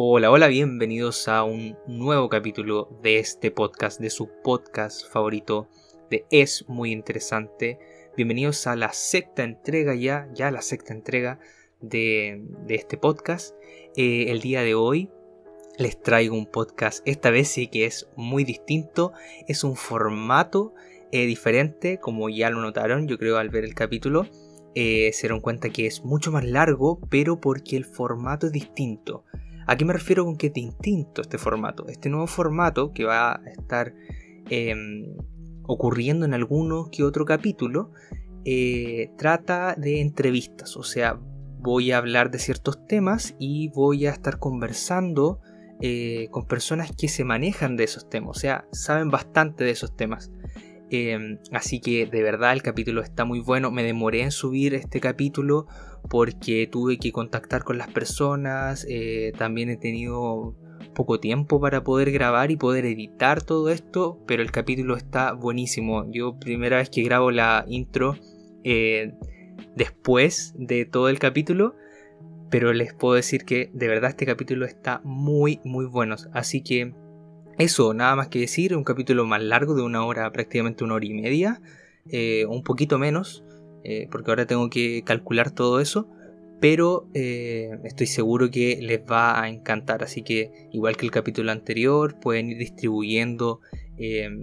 Hola, hola, bienvenidos a un nuevo capítulo de este podcast, de su podcast favorito de Es Muy Interesante. Bienvenidos a la sexta entrega ya, ya la sexta entrega de, este podcast. Eh, el día de hoy les traigo un podcast, esta vez sí que es muy distinto, es un formato eh, diferente, como ya lo notaron, yo creo al ver el capítulo. Eh, se dieron cuenta que es mucho más largo, pero porque el formato es distinto. ¿A qué me refiero con que es distinto este formato? Este nuevo formato que va a estar em, ocurriendo en alguno que otro capítulo eh, trata de entrevistas, o sea, voy a hablar de ciertos temas y voy a estar conversando eh, con personas que se manejan de esos temas, o sea, saben bastante de esos temas. Em, así que de verdad el capítulo está muy bueno. Me demoré en subir este capítulo porque tuve que contactar con las personas. Eh, también he tenido poco tiempo para poder grabar y poder editar todo esto. Pero el capítulo está buenísimo. Yo primera vez que grabo la intro eh, después de todo el capítulo. Pero les puedo decir que de verdad este capítulo está muy muy bueno. Así que eso, nada más que decir, un capítulo más largo de una hora, prácticamente una hora y media, eh, un poquito menos, eh, porque ahora tengo que calcular todo eso, pero eh, estoy seguro que les va a encantar, así que igual que el capítulo anterior, pueden ir distribuyendo em,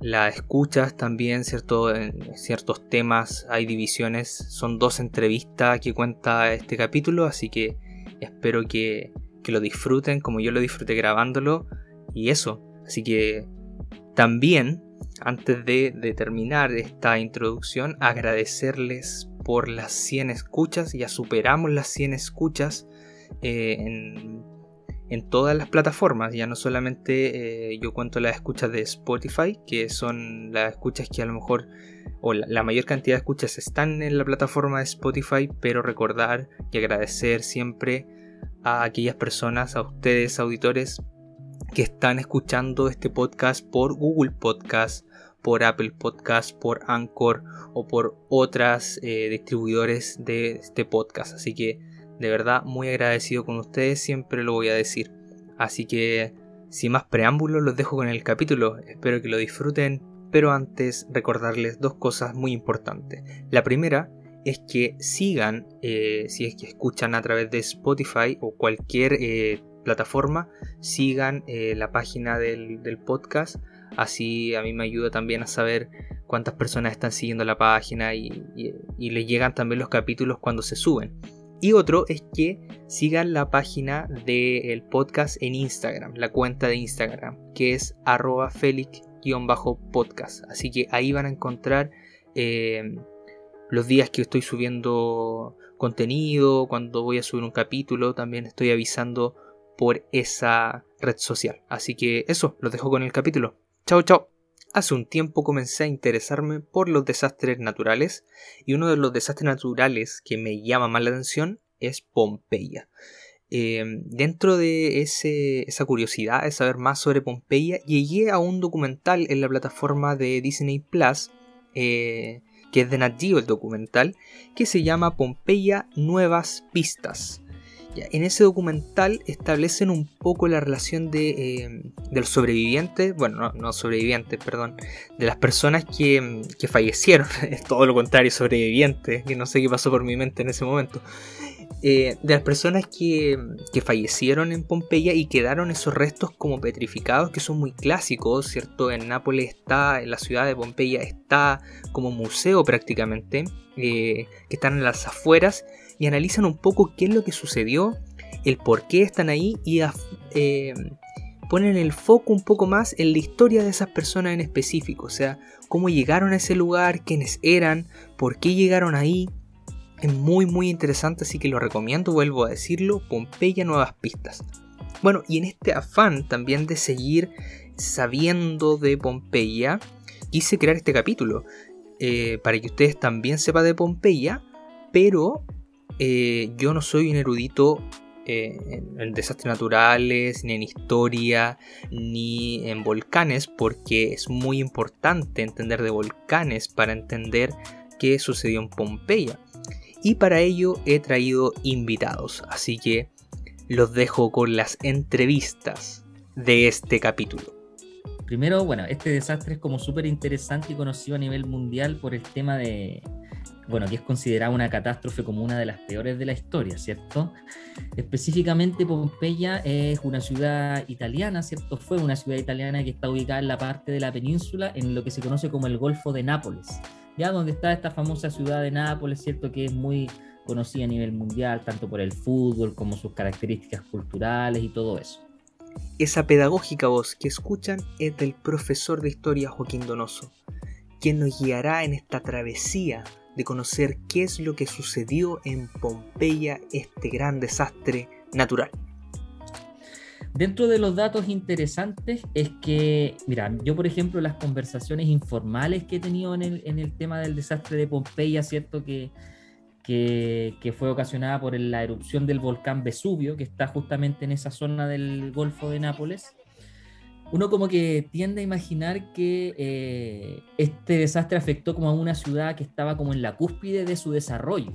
las escuchas también, ¿cierto? En ciertos temas hay divisiones, son dos entrevistas que cuenta este capítulo, así que espero que, que lo disfruten como yo lo disfruté grabándolo. Y eso, así que también, antes de, terminar esta introducción, agradecerles por las 100 escuchas, ya superamos las 100 escuchas eh, en, todas las plataformas, ya no solamente eh, yo cuento las escuchas de Spotify, que son las escuchas que a lo mejor, o la, la, mayor cantidad de escuchas están en la plataforma de Spotify, pero recordar y agradecer siempre a aquellas personas, a ustedes auditores, que están escuchando este podcast por Google Podcast, por Apple Podcast, por Anchor o por otras eh, distribuidores de este podcast. Así que de verdad muy agradecido con ustedes, siempre lo voy a decir. Así que sin más preámbulos los dejo con el capítulo, espero que lo disfruten, pero antes recordarles dos cosas muy importantes. La primera es que sigan, eh, si es que escuchan a través de Spotify o cualquier eh, plataforma, sigan la página del, podcast. Así a mí me ayuda también a saber cuántas personas están siguiendo la página y, les llegan también los capítulos cuando se suben. Y otro es que sigan la página del podcast en Instagram, la cuenta de Instagram, que es arroba podcast Así que ahí van a encontrar eh, los días que estoy subiendo contenido, cuando voy a subir un capítulo, también estoy avisando por esa red social. Así que eso, los dejo con el capítulo. Chao, chao. Hace un tiempo comencé a interesarme por los desastres naturales y uno de los desastres naturales que me llama más la atención es Pompeya. Eh, dentro de esa curiosidad de saber más sobre Pompeya, llegué a un documental en la plataforma de Disney Plus, eh, que es de Nat el documental, que se llama Pompeya Nuevas Pistas en ese documental establecen un poco la relación de, eh, del sobreviviente, bueno, no, sobrevivientes, perdón, de las personas que, fallecieron, es todo lo contrario, sobrevivientes, que no sé qué pasó por mi mente en ese momento, eh, de las personas que, que, fallecieron en Pompeya y quedaron esos restos como petrificados que son muy clásicos, ¿cierto? En Nápoles está, en la ciudad de Pompeya está como museo prácticamente, eh, que están en las afueras y analizan un poco qué es lo que sucedió, el por qué están ahí y eh, ponen el foco un poco más en la historia de esas personas en específico, o sea, cómo llegaron a ese lugar, quiénes eran, por qué llegaron ahí. Es muy muy interesante, así que lo recomiendo, vuelvo a decirlo, Pompeya Nuevas Pistas. Bueno, y en este afán también de seguir sabiendo de Pompeya, quise crear este capítulo, eh, para que ustedes también sepan de Pompeya, pero eh, yo no soy un erudito eh, en, desastres naturales, ni en historia, ni en volcanes, porque es muy importante entender de volcanes para entender qué sucedió en Pompeya. Y para ello he traído invitados, así que los dejo con las entrevistas de este capítulo. Primero, bueno, este desastre es como súper interesante y conocido a nivel mundial por el tema de, bueno, que es considerada una catástrofe como una de las peores de la historia, ¿cierto? Específicamente Pompeya es una ciudad italiana, ¿cierto? Fue una ciudad italiana que está ubicada en la parte de la península, en lo que se conoce como el Golfo de Nápoles, ya donde está esta famosa ciudad de Nápoles, ¿cierto? Que es muy conocida a nivel mundial, tanto por el fútbol como sus características culturales y todo eso. Esa pedagógica voz que escuchan es del profesor de historia Joaquín Donoso, quien nos guiará en esta travesía de conocer qué es lo que sucedió en Pompeya, este gran desastre natural. Dentro de los datos interesantes es que, mira, yo por ejemplo las conversaciones informales que he tenido en el, en el tema del desastre de Pompeya, ¿cierto? Que, que, fue ocasionada por la erupción del volcán Vesubio, que está justamente en esa zona del Golfo de Nápoles, uno como que tiende a imaginar que eh, este desastre afectó como a una ciudad que estaba como en la cúspide de su desarrollo.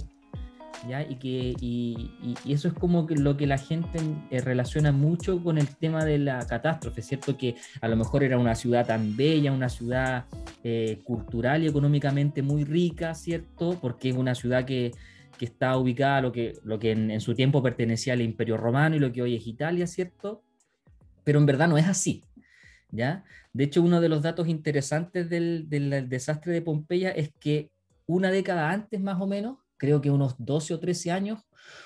Y, que, y, eso es como que lo que la gente eh, relaciona mucho con el tema de la catástrofe, ¿cierto? Que a lo mejor era una ciudad tan bella, una ciudad eh, cultural y económicamente muy rica, ¿cierto? Porque es una ciudad que, que está ubicada lo que, lo que en, su tiempo pertenecía al Imperio Romano y lo que hoy es Italia, ¿cierto? Pero en verdad no es así, ¿ya? De hecho, uno de los datos interesantes del, del desastre de Pompeya es que una década antes, más o menos, creo que unos 12 o 13 años,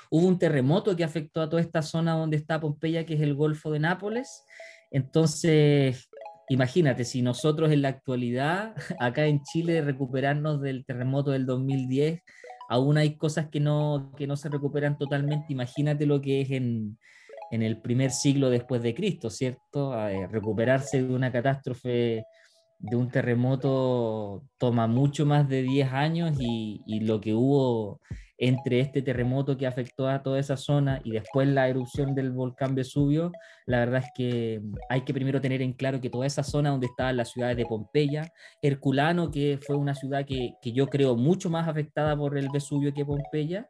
hubo un terremoto que afectó a toda esta zona donde está Pompeya, que es el Golfo de Nápoles. Entonces, imagínate, si nosotros en la actualidad, acá en Chile, recuperarnos del terremoto del 2010, aún hay cosas que no, que no se recuperan totalmente, imagínate lo que es en, en el primer siglo después de Cristo, ¿cierto? recuperarse de una catástrofe de un terremoto toma mucho más de 10 años y, lo que hubo entre este terremoto que afectó a toda esa zona y después la erupción del volcán Vesubio, la verdad es que hay que primero tener en claro que toda esa zona donde estaban las ciudades de Pompeya, Herculano, que fue una ciudad que yo creo mucho más afectada por el Vesubio que Pompeya,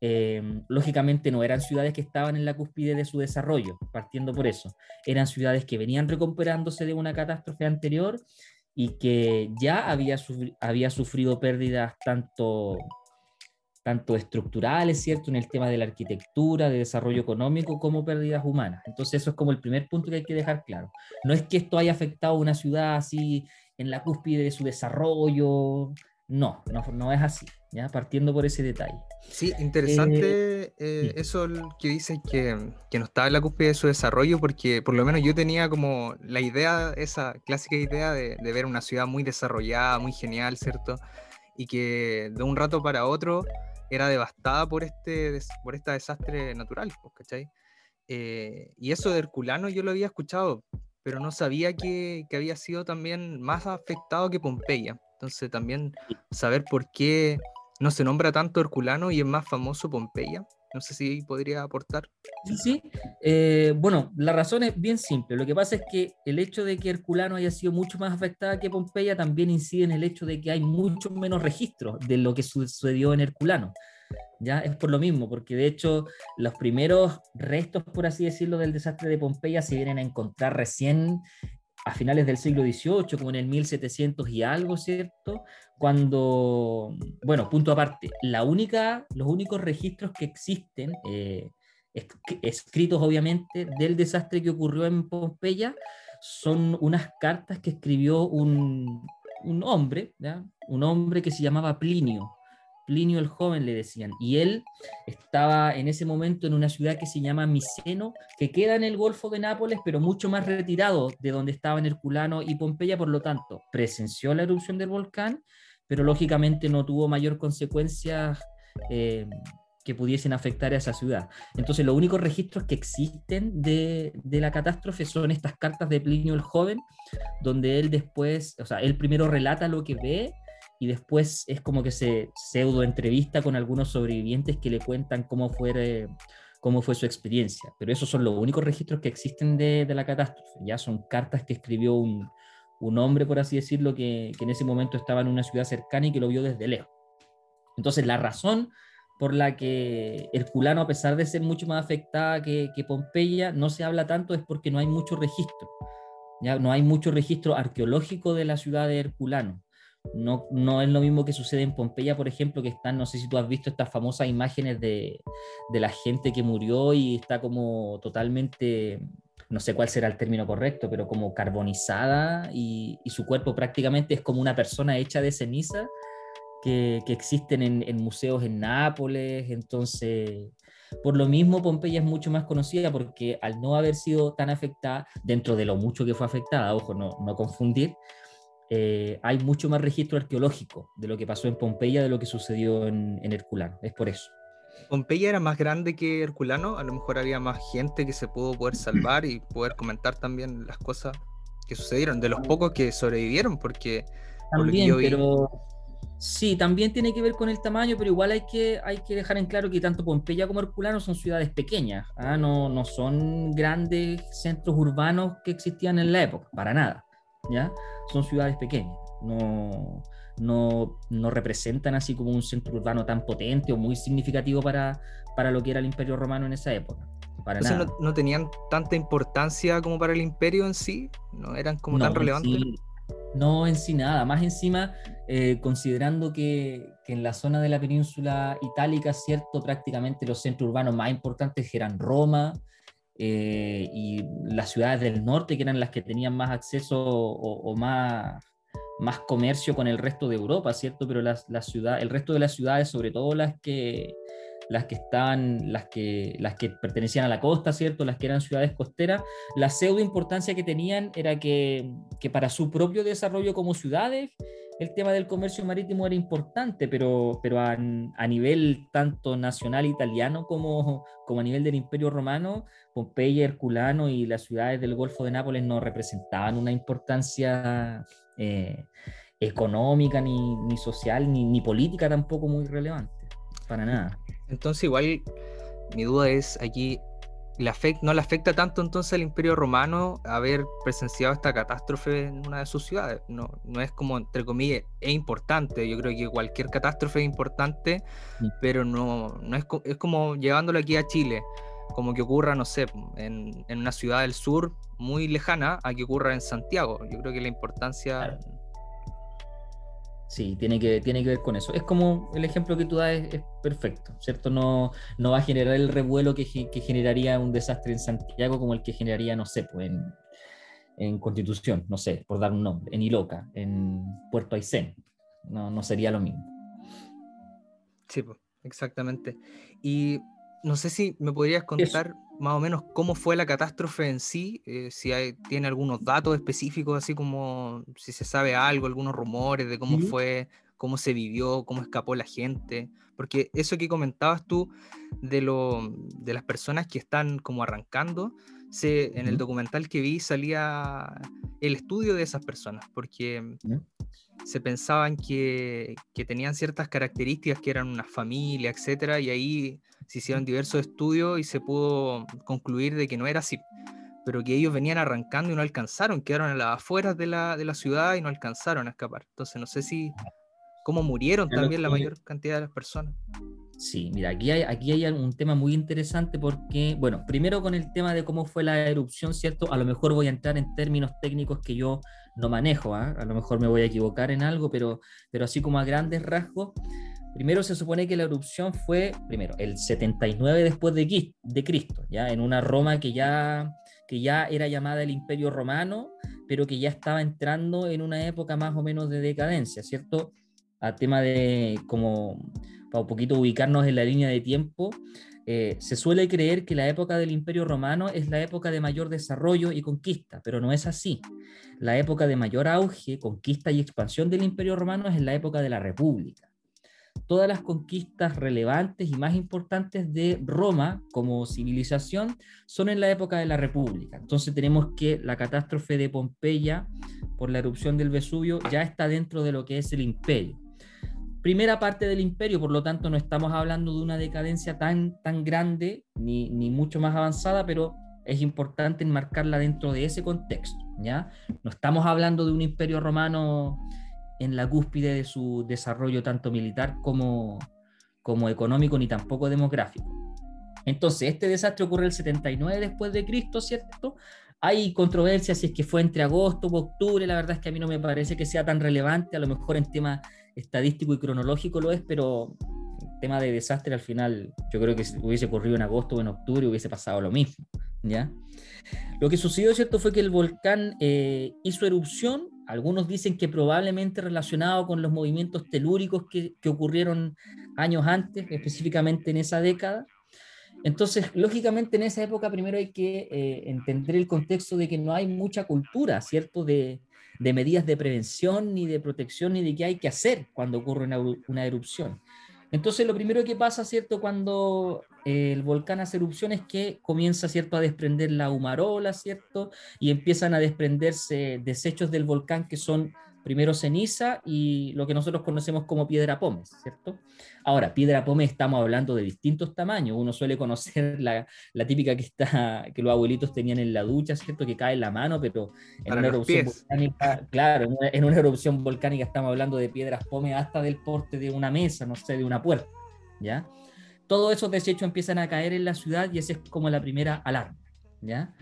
Em, lógicamente no eran ciudades que estaban en la cúspide de su desarrollo, partiendo por eso. Eran ciudades que venían recuperándose de una catástrofe anterior y que ya había, había sufrido pérdidas tanto, tanto estructurales, ¿cierto? En el tema de la arquitectura, de desarrollo económico, como pérdidas humanas. Entonces eso es como el primer punto que hay que dejar claro. No es que esto haya afectado a una ciudad así en la cúspide de su desarrollo, no, no, no es así, ¿ya? Partiendo por ese detalle. Sí, interesante eh, eh, eso que dices que, que, no estaba en la cúspide de su desarrollo, porque por lo menos yo tenía como la idea, esa clásica idea de, de, ver una ciudad muy desarrollada, muy genial, ¿cierto? Y que de un rato para otro era devastada por este, por este desastre natural, pues, ¿cachai? Eh, y eso de Herculano yo lo había escuchado, pero no sabía que, que había sido también más afectado que Pompeya. Entonces también saber por qué no se nombra tanto Herculano y es más famoso Pompeya. No sé si podría aportar. Sí, sí. Eh, bueno, la razón es bien simple. Lo que pasa es que el hecho de que Herculano haya sido mucho más afectada que Pompeya también incide en el hecho de que hay mucho menos registros de lo que sucedió en Herculano. Ya es por lo mismo, porque de hecho los primeros restos, por así decirlo, del desastre de Pompeya se vienen a encontrar recién a finales del siglo XVIII, como en el 1700 y algo, ¿cierto? Cuando, bueno, punto aparte, la única, los únicos registros que existen, eh, escritos obviamente, del desastre que ocurrió en Pompeya, son unas cartas que escribió un, un hombre, ¿ya? un hombre que se llamaba Plinio, Plinio el Joven le decían, y él estaba en ese momento en una ciudad que se llama Miceno, que queda en el Golfo de Nápoles, pero mucho más retirado de donde estaban Herculano y Pompeya, por lo tanto, presenció la erupción del volcán, pero lógicamente no tuvo mayor consecuencias eh, que pudiesen afectar a esa ciudad. Entonces, los únicos registros que existen de, de, la catástrofe son estas cartas de Plinio el Joven, donde él después, o sea, él primero relata lo que ve y después es como que se pseudo entrevista con algunos sobrevivientes que le cuentan cómo fue, cómo fue su experiencia. Pero esos son los únicos registros que existen de, de la catástrofe. Ya son cartas que escribió un, un hombre, por así decirlo, que, que, en ese momento estaba en una ciudad cercana y que lo vio desde lejos. Entonces la razón por la que Herculano, a pesar de ser mucho más afectada que, que Pompeya, no se habla tanto es porque no hay mucho registro. ¿ya? No hay mucho registro arqueológico de la ciudad de Herculano. No, no es lo mismo que sucede en Pompeya, por ejemplo, que están, no sé si tú has visto estas famosas imágenes de, la gente que murió y está como totalmente, no sé cuál será el término correcto, pero como carbonizada y, su cuerpo prácticamente es como una persona hecha de ceniza que, existen en, museos en Nápoles. Entonces, por lo mismo, Pompeya es mucho más conocida porque al no haber sido tan afectada, dentro de lo mucho que fue afectada, ojo, no confundir, eh, hay mucho más registro arqueológico de lo que pasó en Pompeya de lo que sucedió en, en, Herculano. Es por eso. Pompeya era más grande que Herculano, a lo mejor había más gente que se pudo poder salvar y poder comentar también las cosas que sucedieron, de los pocos que sobrevivieron, porque... También, por vi... pero sí, también tiene que ver con el tamaño, pero igual hay que, hay que dejar en claro que tanto Pompeya como Herculano son ciudades pequeñas, ¿ah? no, no son grandes centros urbanos que existían en la época, para nada. ¿Ya? Son ciudades pequeñas, no, no, no, representan así como un centro urbano tan potente o muy significativo para, para lo que era el Imperio Romano en esa época. Para Entonces no, no, tenían tanta importancia como para el imperio en sí, no eran como tan relevantes. Sí, no en sí nada, más encima eh, considerando que, que, en la zona de la península itálica, cierto, prácticamente los centros urbanos más importantes eran Roma, eh, y las ciudades del norte, que eran las que tenían más acceso o, más, más, comercio con el resto de Europa, ¿cierto? Pero las, la ciudad, el resto de las ciudades, sobre todo las que, las que estaban, las que, las que pertenecían a la costa, ¿cierto? Las que eran ciudades costeras, la pseudo importancia que tenían era que, que para su propio desarrollo como ciudades, el tema del comercio marítimo era importante, pero, pero a, nivel tanto nacional italiano como, como a nivel del Imperio Romano, Pompeya, Herculano y las ciudades del Golfo de Nápoles no representaban una importancia eh, económica, ni, ni social, ni, ni, política tampoco muy relevante, para nada. Entonces igual mi duda es aquí, ¿le afecta, ¿no le afecta tanto entonces al Imperio Romano haber presenciado esta catástrofe en una de sus ciudades? No, no es como, entre comillas, es importante, yo creo que cualquier catástrofe es importante, sí. pero no, no es, es como llevándolo aquí a Chile como que ocurra, no sé, en, en, una ciudad del sur muy lejana a que ocurra en Santiago. Yo creo que la importancia... Claro. Sí, tiene que, tiene que ver con eso. Es como el ejemplo que tú das es, es perfecto, ¿cierto? No, no va a generar el revuelo que, que, generaría un desastre en Santiago como el que generaría, no sé, pues en, en Constitución, no sé, por dar un nombre, en Iloca, en Puerto Aysén. No, no sería lo mismo. Sí, pues, exactamente. Y no sé si me podrías contar Eso. Más o menos cómo fue la catástrofe en sí, eh, si hay, tiene algunos datos específicos, así como si se sabe algo, algunos rumores de cómo ¿Sí? fue, cómo se vivió, cómo escapó la gente, porque eso que comentabas tú de, lo, de las personas que están como arrancando, se, en el documental que vi salía el estudio de esas personas, porque ¿Sí? se pensaban que, que, tenían ciertas características, que eran una familia, etcétera, y ahí se hicieron diversos estudios y se pudo concluir de que no era así, pero que ellos venían arrancando y no alcanzaron, quedaron a las afueras de la, de la ciudad y no alcanzaron a escapar. Entonces no sé si cómo murieron también la mayor cantidad de las personas. Sí, mira, aquí hay, aquí hay un tema muy interesante porque, bueno, primero con el tema de cómo fue la erupción, ¿cierto? A lo mejor voy a entrar en términos técnicos que yo no manejo, ¿eh? a lo mejor me voy a equivocar en algo, pero, pero así como a grandes rasgos, Primero se supone que la erupción fue, primero, el 79 después de, de Cristo, ya en una Roma que ya, que ya era llamada el Imperio Romano, pero que ya estaba entrando en una época más o menos de decadencia, ¿cierto? A tema de, como, para un poquito ubicarnos en la línea de tiempo, eh, se suele creer que la época del Imperio Romano es la época de mayor desarrollo y conquista, pero no es así. La época de mayor auge, conquista y expansión del Imperio Romano es la época de la República todas las conquistas relevantes y más importantes de Roma como civilización son en la época de la República. Entonces tenemos que la catástrofe de Pompeya por la erupción del Vesubio ya está dentro de lo que es el imperio. Primera parte del imperio, por lo tanto no estamos hablando de una decadencia tan, tan grande ni, ni mucho más avanzada, pero es importante enmarcarla dentro de ese contexto. ¿ya? No estamos hablando de un imperio romano en la cúspide de su desarrollo tanto militar como, como económico ni tampoco demográfico. Entonces, este desastre ocurre el 79 después de Cristo, ¿cierto? Hay controversias si es que fue entre agosto o octubre, la verdad es que a mí no me parece que sea tan relevante, a lo mejor en tema estadístico y cronológico lo es, pero en tema de desastre al final yo creo que si hubiese ocurrido en agosto o en octubre hubiese pasado lo mismo, ¿ya? Lo que sucedió, ¿cierto?, fue que el volcán eh, hizo erupción, algunos dicen que probablemente relacionado con los movimientos telúricos que, que ocurrieron años antes, específicamente en esa década, entonces, lógicamente en esa época primero hay que eh, entender el contexto de que no hay mucha cultura, ¿cierto? De, medidas de prevención, ni de protección, ni de qué hay que hacer cuando ocurre una, erupción. Entonces, lo primero que pasa, ¿cierto? Cuando el volcán hace erupción es que comienza, ¿cierto? A desprender la humarola, ¿cierto? Y empiezan a desprenderse desechos del volcán que son primero ceniza y lo que nosotros conocemos como piedra pómez, ¿cierto? Ahora, piedra pómez estamos hablando de distintos tamaños. Uno suele conocer la, la, típica que, está, que los abuelitos tenían en la ducha, ¿cierto? Que cae en la mano, pero en una erupción volcánica, claro, en una, erupción volcánica estamos hablando de piedras pómez hasta del porte de una mesa, no sé, de una puerta, ¿ya? Todos esos desechos empiezan a caer en la ciudad y esa es como la primera alarma, ¿ya?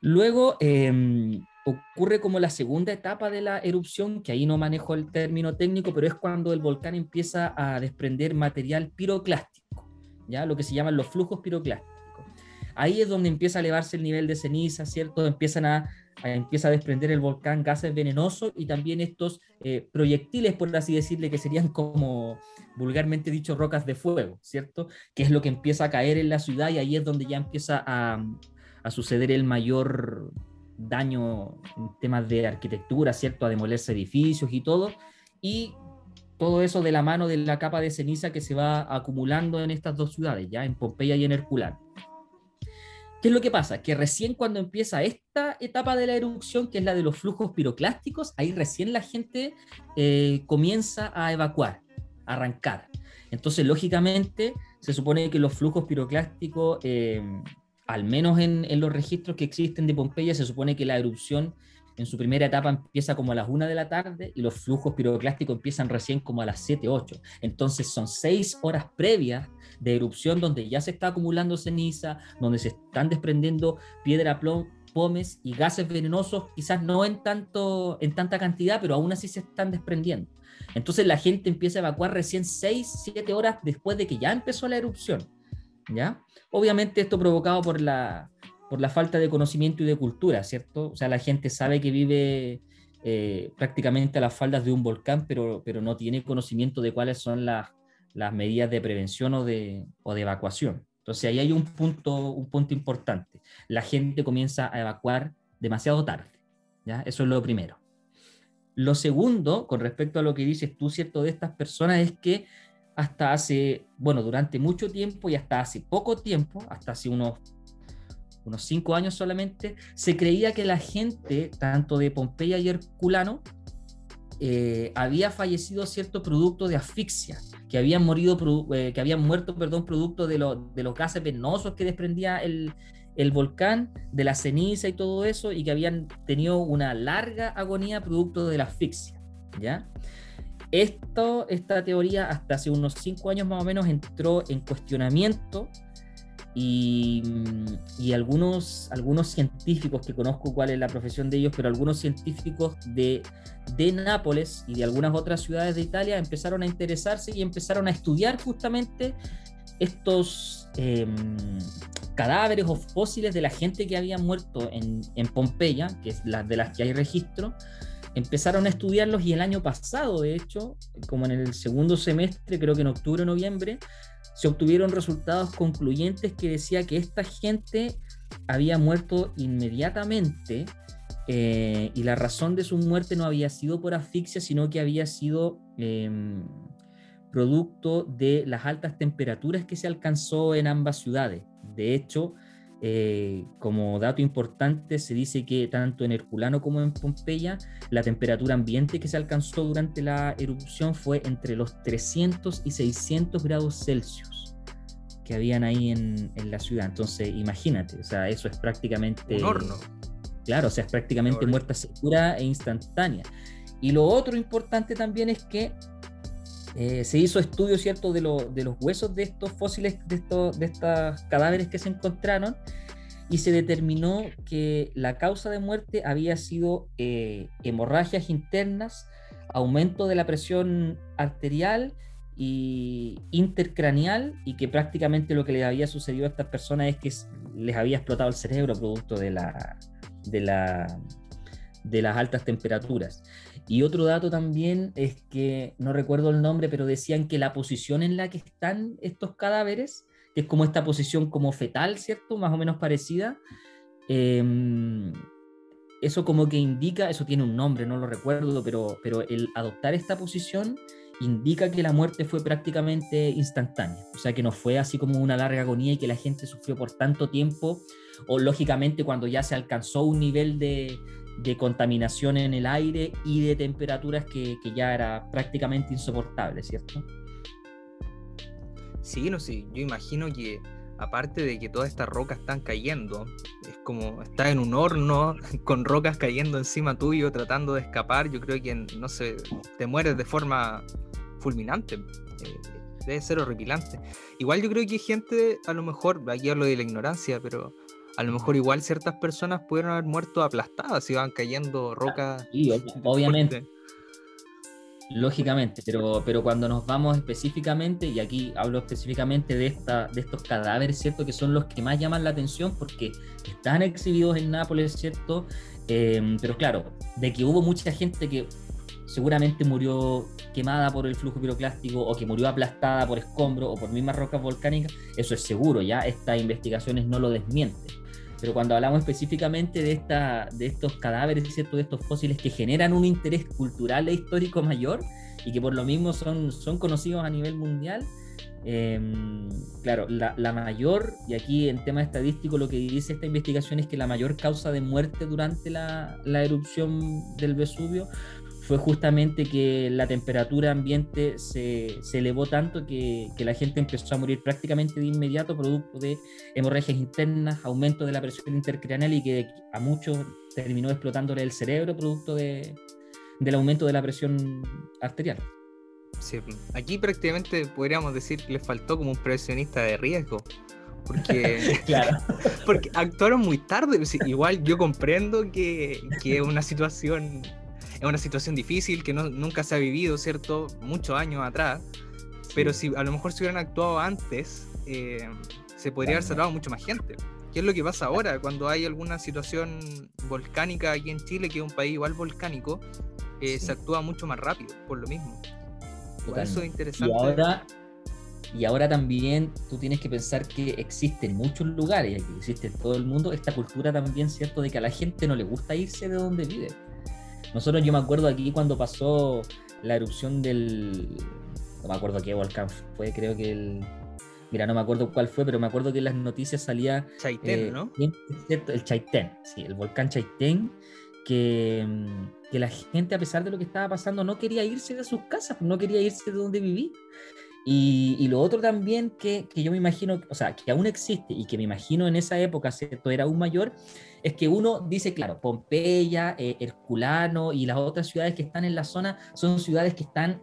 Luego, eh, ocurre como la segunda etapa de la erupción, que ahí no manejo el término técnico, pero es cuando el volcán empieza a desprender material piroclástico, ¿ya? lo que se llaman los flujos piroclásticos. Ahí es donde empieza a elevarse el nivel de ceniza, ¿cierto? Empiezan a, empieza a desprender el volcán gases venenosos y también estos eh, proyectiles, por así decirle, que serían como vulgarmente dicho rocas de fuego, ¿cierto? Que es lo que empieza a caer en la ciudad y ahí es donde ya empieza a, a suceder el mayor daño en temas de arquitectura, ¿cierto? A demolerse edificios y todo. Y todo eso de la mano de la capa de ceniza que se va acumulando en estas dos ciudades, ya en Pompeya y en Herculano. ¿Qué es lo que pasa? Que recién cuando empieza esta etapa de la erupción, que es la de los flujos piroclásticos, ahí recién la gente eh, comienza a evacuar, a arrancar. Entonces, lógicamente, se supone que los flujos piroclásticos eh, al menos en, los registros que existen de Pompeya, se supone que la erupción en su primera etapa empieza como a las 1 de la tarde y los flujos piroclásticos empiezan recién como a las 7, 8. Entonces son seis horas previas de erupción donde ya se está acumulando ceniza, donde se están desprendiendo piedra, pomes y gases venenosos, quizás no en, tanto, en tanta cantidad, pero aún así se están desprendiendo. Entonces la gente empieza a evacuar recién 6, 7 horas después de que ya empezó la erupción. Obviamente esto provocado por la, por la falta de conocimiento y de cultura, ¿cierto? O sea, la gente sabe que vive eh, prácticamente a las faldas de un volcán, pero, pero no tiene conocimiento de cuáles son las, las medidas de prevención o de, o de evacuación. Entonces ahí hay un punto, un punto importante. La gente comienza a evacuar demasiado tarde. ¿ya? Eso es lo primero. Lo segundo, con respecto a lo que dices tú, ¿cierto? De estas personas es que hasta hace, bueno, durante mucho tiempo y hasta hace poco tiempo, hasta hace unos, unos cinco años solamente, se creía que la gente, tanto de Pompeya y Herculano, eh, había fallecido cierto producto de asfixia, que habían, morido, eh, que habían muerto perdón, producto de, de los gases venosos que desprendía el, el volcán, de la ceniza y todo eso, y que habían tenido una larga agonía producto de la asfixia. ¿ya? Esto, esta teoría hasta hace unos cinco años más o menos entró en cuestionamiento y, algunos, algunos científicos que conozco cuál es la profesión de ellos, pero algunos científicos de, de Nápoles y de algunas otras ciudades de Italia empezaron a interesarse y empezaron a estudiar justamente estos em, cadáveres o fósiles de la gente que había muerto en, en Pompeya, que es la de las que hay registro, empezaron a estudiarlos y el año pasado, de hecho, como en el segundo semestre, creo que en octubre o noviembre, se obtuvieron resultados concluyentes que decía que esta gente había muerto inmediatamente eh, y la razón de su muerte no había sido por asfixia, sino que había sido em, producto de las altas temperaturas que se alcanzó en ambas ciudades. De hecho, eh, como dato importante, se dice que tanto en Herculano como en Pompeya, la temperatura ambiente que se alcanzó durante la erupción fue entre los 300 y 600 grados Celsius que habían ahí en, la ciudad. Entonces, imagínate, o sea, eso es prácticamente... Un horno. Claro, o sea, es prácticamente muerta segura e instantánea. Y lo otro importante también es que eh, se hizo estudio, ¿cierto?, de, los huesos de estos fósiles, de estos de estos cadáveres que se encontraron, y se determinó que la causa de muerte había sido eh, hemorragias internas, aumento de la presión arterial y intercraneal y que prácticamente lo que les había sucedido a estas personas es que les había explotado el cerebro producto de las altas temperaturas. Y otro dato también es que, no recuerdo el nombre, pero decían que la posición en la que están estos cadáveres, que es como esta posición como fetal, ¿cierto? Más o menos parecida. Em, eso como que indica, eso tiene un nombre, no lo recuerdo, pero, pero el adoptar esta posición indica que la muerte fue prácticamente instantánea, o sea que no fue así como una larga agonía y que la gente sufrió por tanto tiempo, o lógicamente cuando ya se alcanzó un nivel de, de contaminación en el aire y de temperaturas que, que, ya era prácticamente insoportable, ¿cierto? Sí, no sé, yo imagino que aparte de que todas estas rocas están cayendo, es como estar en un horno con rocas cayendo encima tuyo tratando de escapar, yo creo que, no sé, te mueres de forma fulminante. Eh, debe ser horripilante. Igual yo creo que hay gente, a lo mejor, aquí hablo de la ignorancia, pero a lo mejor igual ciertas personas pudieron haber muerto aplastadas si van cayendo rocas. Sí, obviamente. Lógicamente, pero, pero cuando nos vamos específicamente, y aquí hablo específicamente de, esta, de estos cadáveres, ¿cierto? Que son los que más llaman la atención porque están exhibidos en Nápoles, ¿cierto? Em, pero claro, de que hubo mucha gente que seguramente murió quemada por el flujo piroclástico o que murió aplastada por escombros o por mismas rocas volcánicas, eso es seguro, ya estas investigaciones no lo desmienten. Pero cuando hablamos específicamente de, esta, de estos cadáveres, ¿cierto? de estos fósiles que generan un interés cultural e histórico mayor y que por lo mismo son, son conocidos a nivel mundial, em, claro, la, la, mayor, y aquí en tema estadístico lo que dice esta investigación es que la mayor causa de muerte durante la, la erupción del Vesubio fue justamente que la temperatura ambiente se, se elevó tanto que, que, la gente empezó a morir prácticamente de inmediato producto de hemorragias internas, aumento de la presión intercraneal y que a muchos terminó explotándole el cerebro producto de, del aumento de la presión arterial. Sí, aquí prácticamente podríamos decir que le faltó como un presionista de riesgo. Porque, claro. porque actuaron muy tarde. Igual yo comprendo que, que es una situación es una situación difícil que no, nunca se ha vivido, ¿cierto? Muchos años atrás. Pero si a lo mejor si hubieran actuado antes, eh, se podría haber salvado mucho más gente. ¿Qué es lo que pasa ahora cuando hay alguna situación volcánica aquí en Chile, que es un país igual volcánico? Eh, se actúa mucho más rápido, por lo mismo. Por eso es interesante. Y ahora, y ahora también tú tienes que pensar que existen muchos lugares, y existe en todo el mundo, esta cultura también, ¿cierto? De que a la gente no le gusta irse de donde vive. Nosotros, yo me acuerdo aquí cuando pasó la erupción del. No me acuerdo qué volcán fue, creo que el. Mira, no me acuerdo cuál fue, pero me acuerdo que en las noticias salía. Chaitén, eh, ¿no? El Chaitén, sí, el volcán Chaitén, que, que la gente, a pesar de lo que estaba pasando, no quería irse de sus casas, no quería irse de donde vivía. Y, y, lo otro también que, que, yo me imagino, o sea, que aún existe y que me imagino en esa época, ¿cierto? Era aún mayor, es que uno dice, claro, Pompeya, eh, Herculano y las otras ciudades que están en la zona son ciudades que están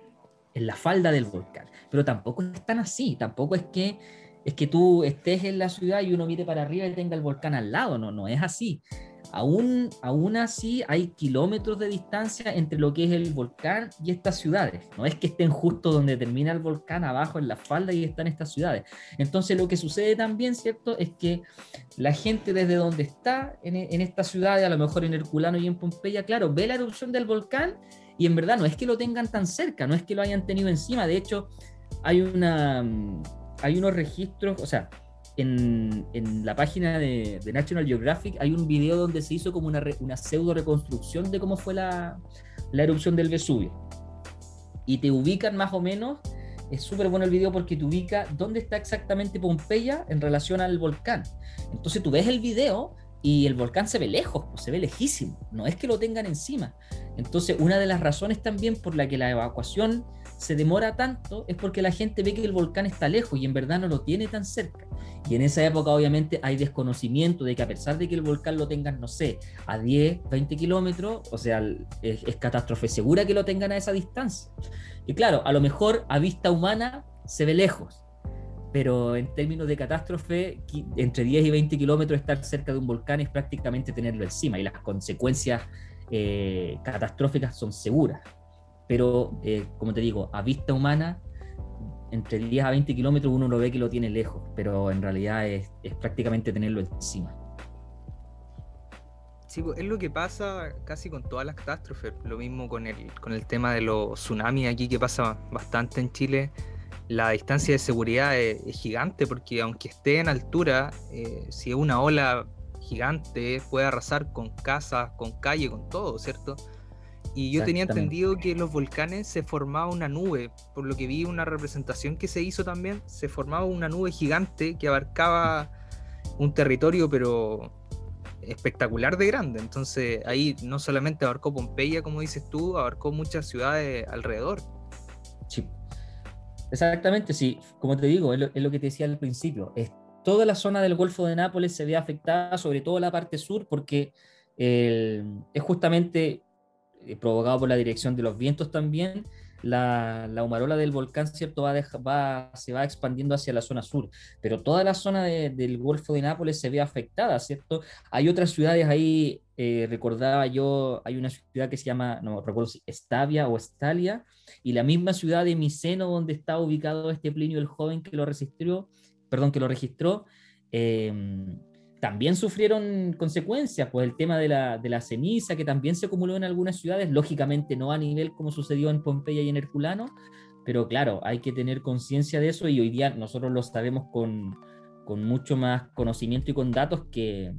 en la falda del volcán, pero tampoco están así, tampoco es que es que tú estés en la ciudad y uno mire para arriba y tenga el volcán al lado, no, no es así. Aún, aún así hay kilómetros de distancia entre lo que es el volcán y estas ciudades. No es que estén justo donde termina el volcán, abajo en la falda y están estas ciudades. Entonces lo que sucede también, ¿cierto? Es que la gente desde donde está en, en esta ciudad, a lo mejor en Herculano y en Pompeya, claro, ve la erupción del volcán y en verdad no es que lo tengan tan cerca, no es que lo hayan tenido encima. De hecho, hay una... Hay unos registros, o sea, en, la página de, National Geographic hay un video donde se hizo como una, una pseudo reconstrucción de cómo fue la, la, erupción del Vesubio. Y te ubican más o menos, es súper bueno el video porque te ubica dónde está exactamente Pompeya en relación al volcán. Entonces tú ves el video y el volcán se ve lejos, pues, se ve lejísimo, no es que lo tengan encima. Entonces una de las razones también por la que la evacuación se demora tanto es porque la gente ve que el volcán está lejos y en verdad no lo tiene tan cerca. Y en esa época obviamente hay desconocimiento de que a pesar de que el volcán lo tengan, no sé, a 10, 20 kilómetros, o sea, es, catástrofe segura que lo tengan a esa distancia. Y claro, a lo mejor a vista humana se ve lejos, pero en términos de catástrofe, entre 10 y 20 kilómetros estar cerca de un volcán es prácticamente tenerlo encima y las consecuencias eh, catastróficas son seguras. Pero, eh, como te digo, a vista humana, entre 10 a 20 kilómetros uno lo ve que lo tiene lejos, pero en realidad es, prácticamente tenerlo encima. Sí, pues, es lo que pasa casi con todas las catástrofes. Lo mismo con el, con el tema de los tsunamis aquí, que pasa bastante en Chile la distancia de seguridad es, gigante porque aunque esté en altura, eh, si es una ola gigante puede arrasar con casas, con calle, con todo, ¿cierto? Y yo tenía entendido que los volcanes se formaba una nube, por lo que vi una representación que se hizo también, se formaba una nube gigante que abarcaba un territorio pero espectacular de grande. Entonces ahí no solamente abarcó Pompeya, como dices tú, abarcó muchas ciudades alrededor. Sí, Exactamente, sí. Como te digo, es lo, que te decía al principio. Es, toda la zona del Golfo de Nápoles se ve afectada, sobre todo la parte sur, porque es justamente eh, provocado por la dirección de los vientos también. La, la humarola del volcán, ¿cierto? Va, va se va expandiendo hacia la zona sur, pero toda la zona del Golfo de Nápoles se ve afectada, ¿cierto? Hay otras ciudades ahí, eh, recordaba yo, hay una ciudad que se llama, no recuerdo si Estavia o Estalia, y la misma ciudad de Miceno donde está ubicado este Plinio el joven que lo registró, perdón, que lo registró, em, también sufrieron consecuencias, pues el tema de la, de la, ceniza que también se acumuló en algunas ciudades, lógicamente no a nivel como sucedió en Pompeya y en Herculano, pero claro, hay que tener conciencia de eso y hoy día nosotros lo sabemos con, con mucho más conocimiento y con datos que,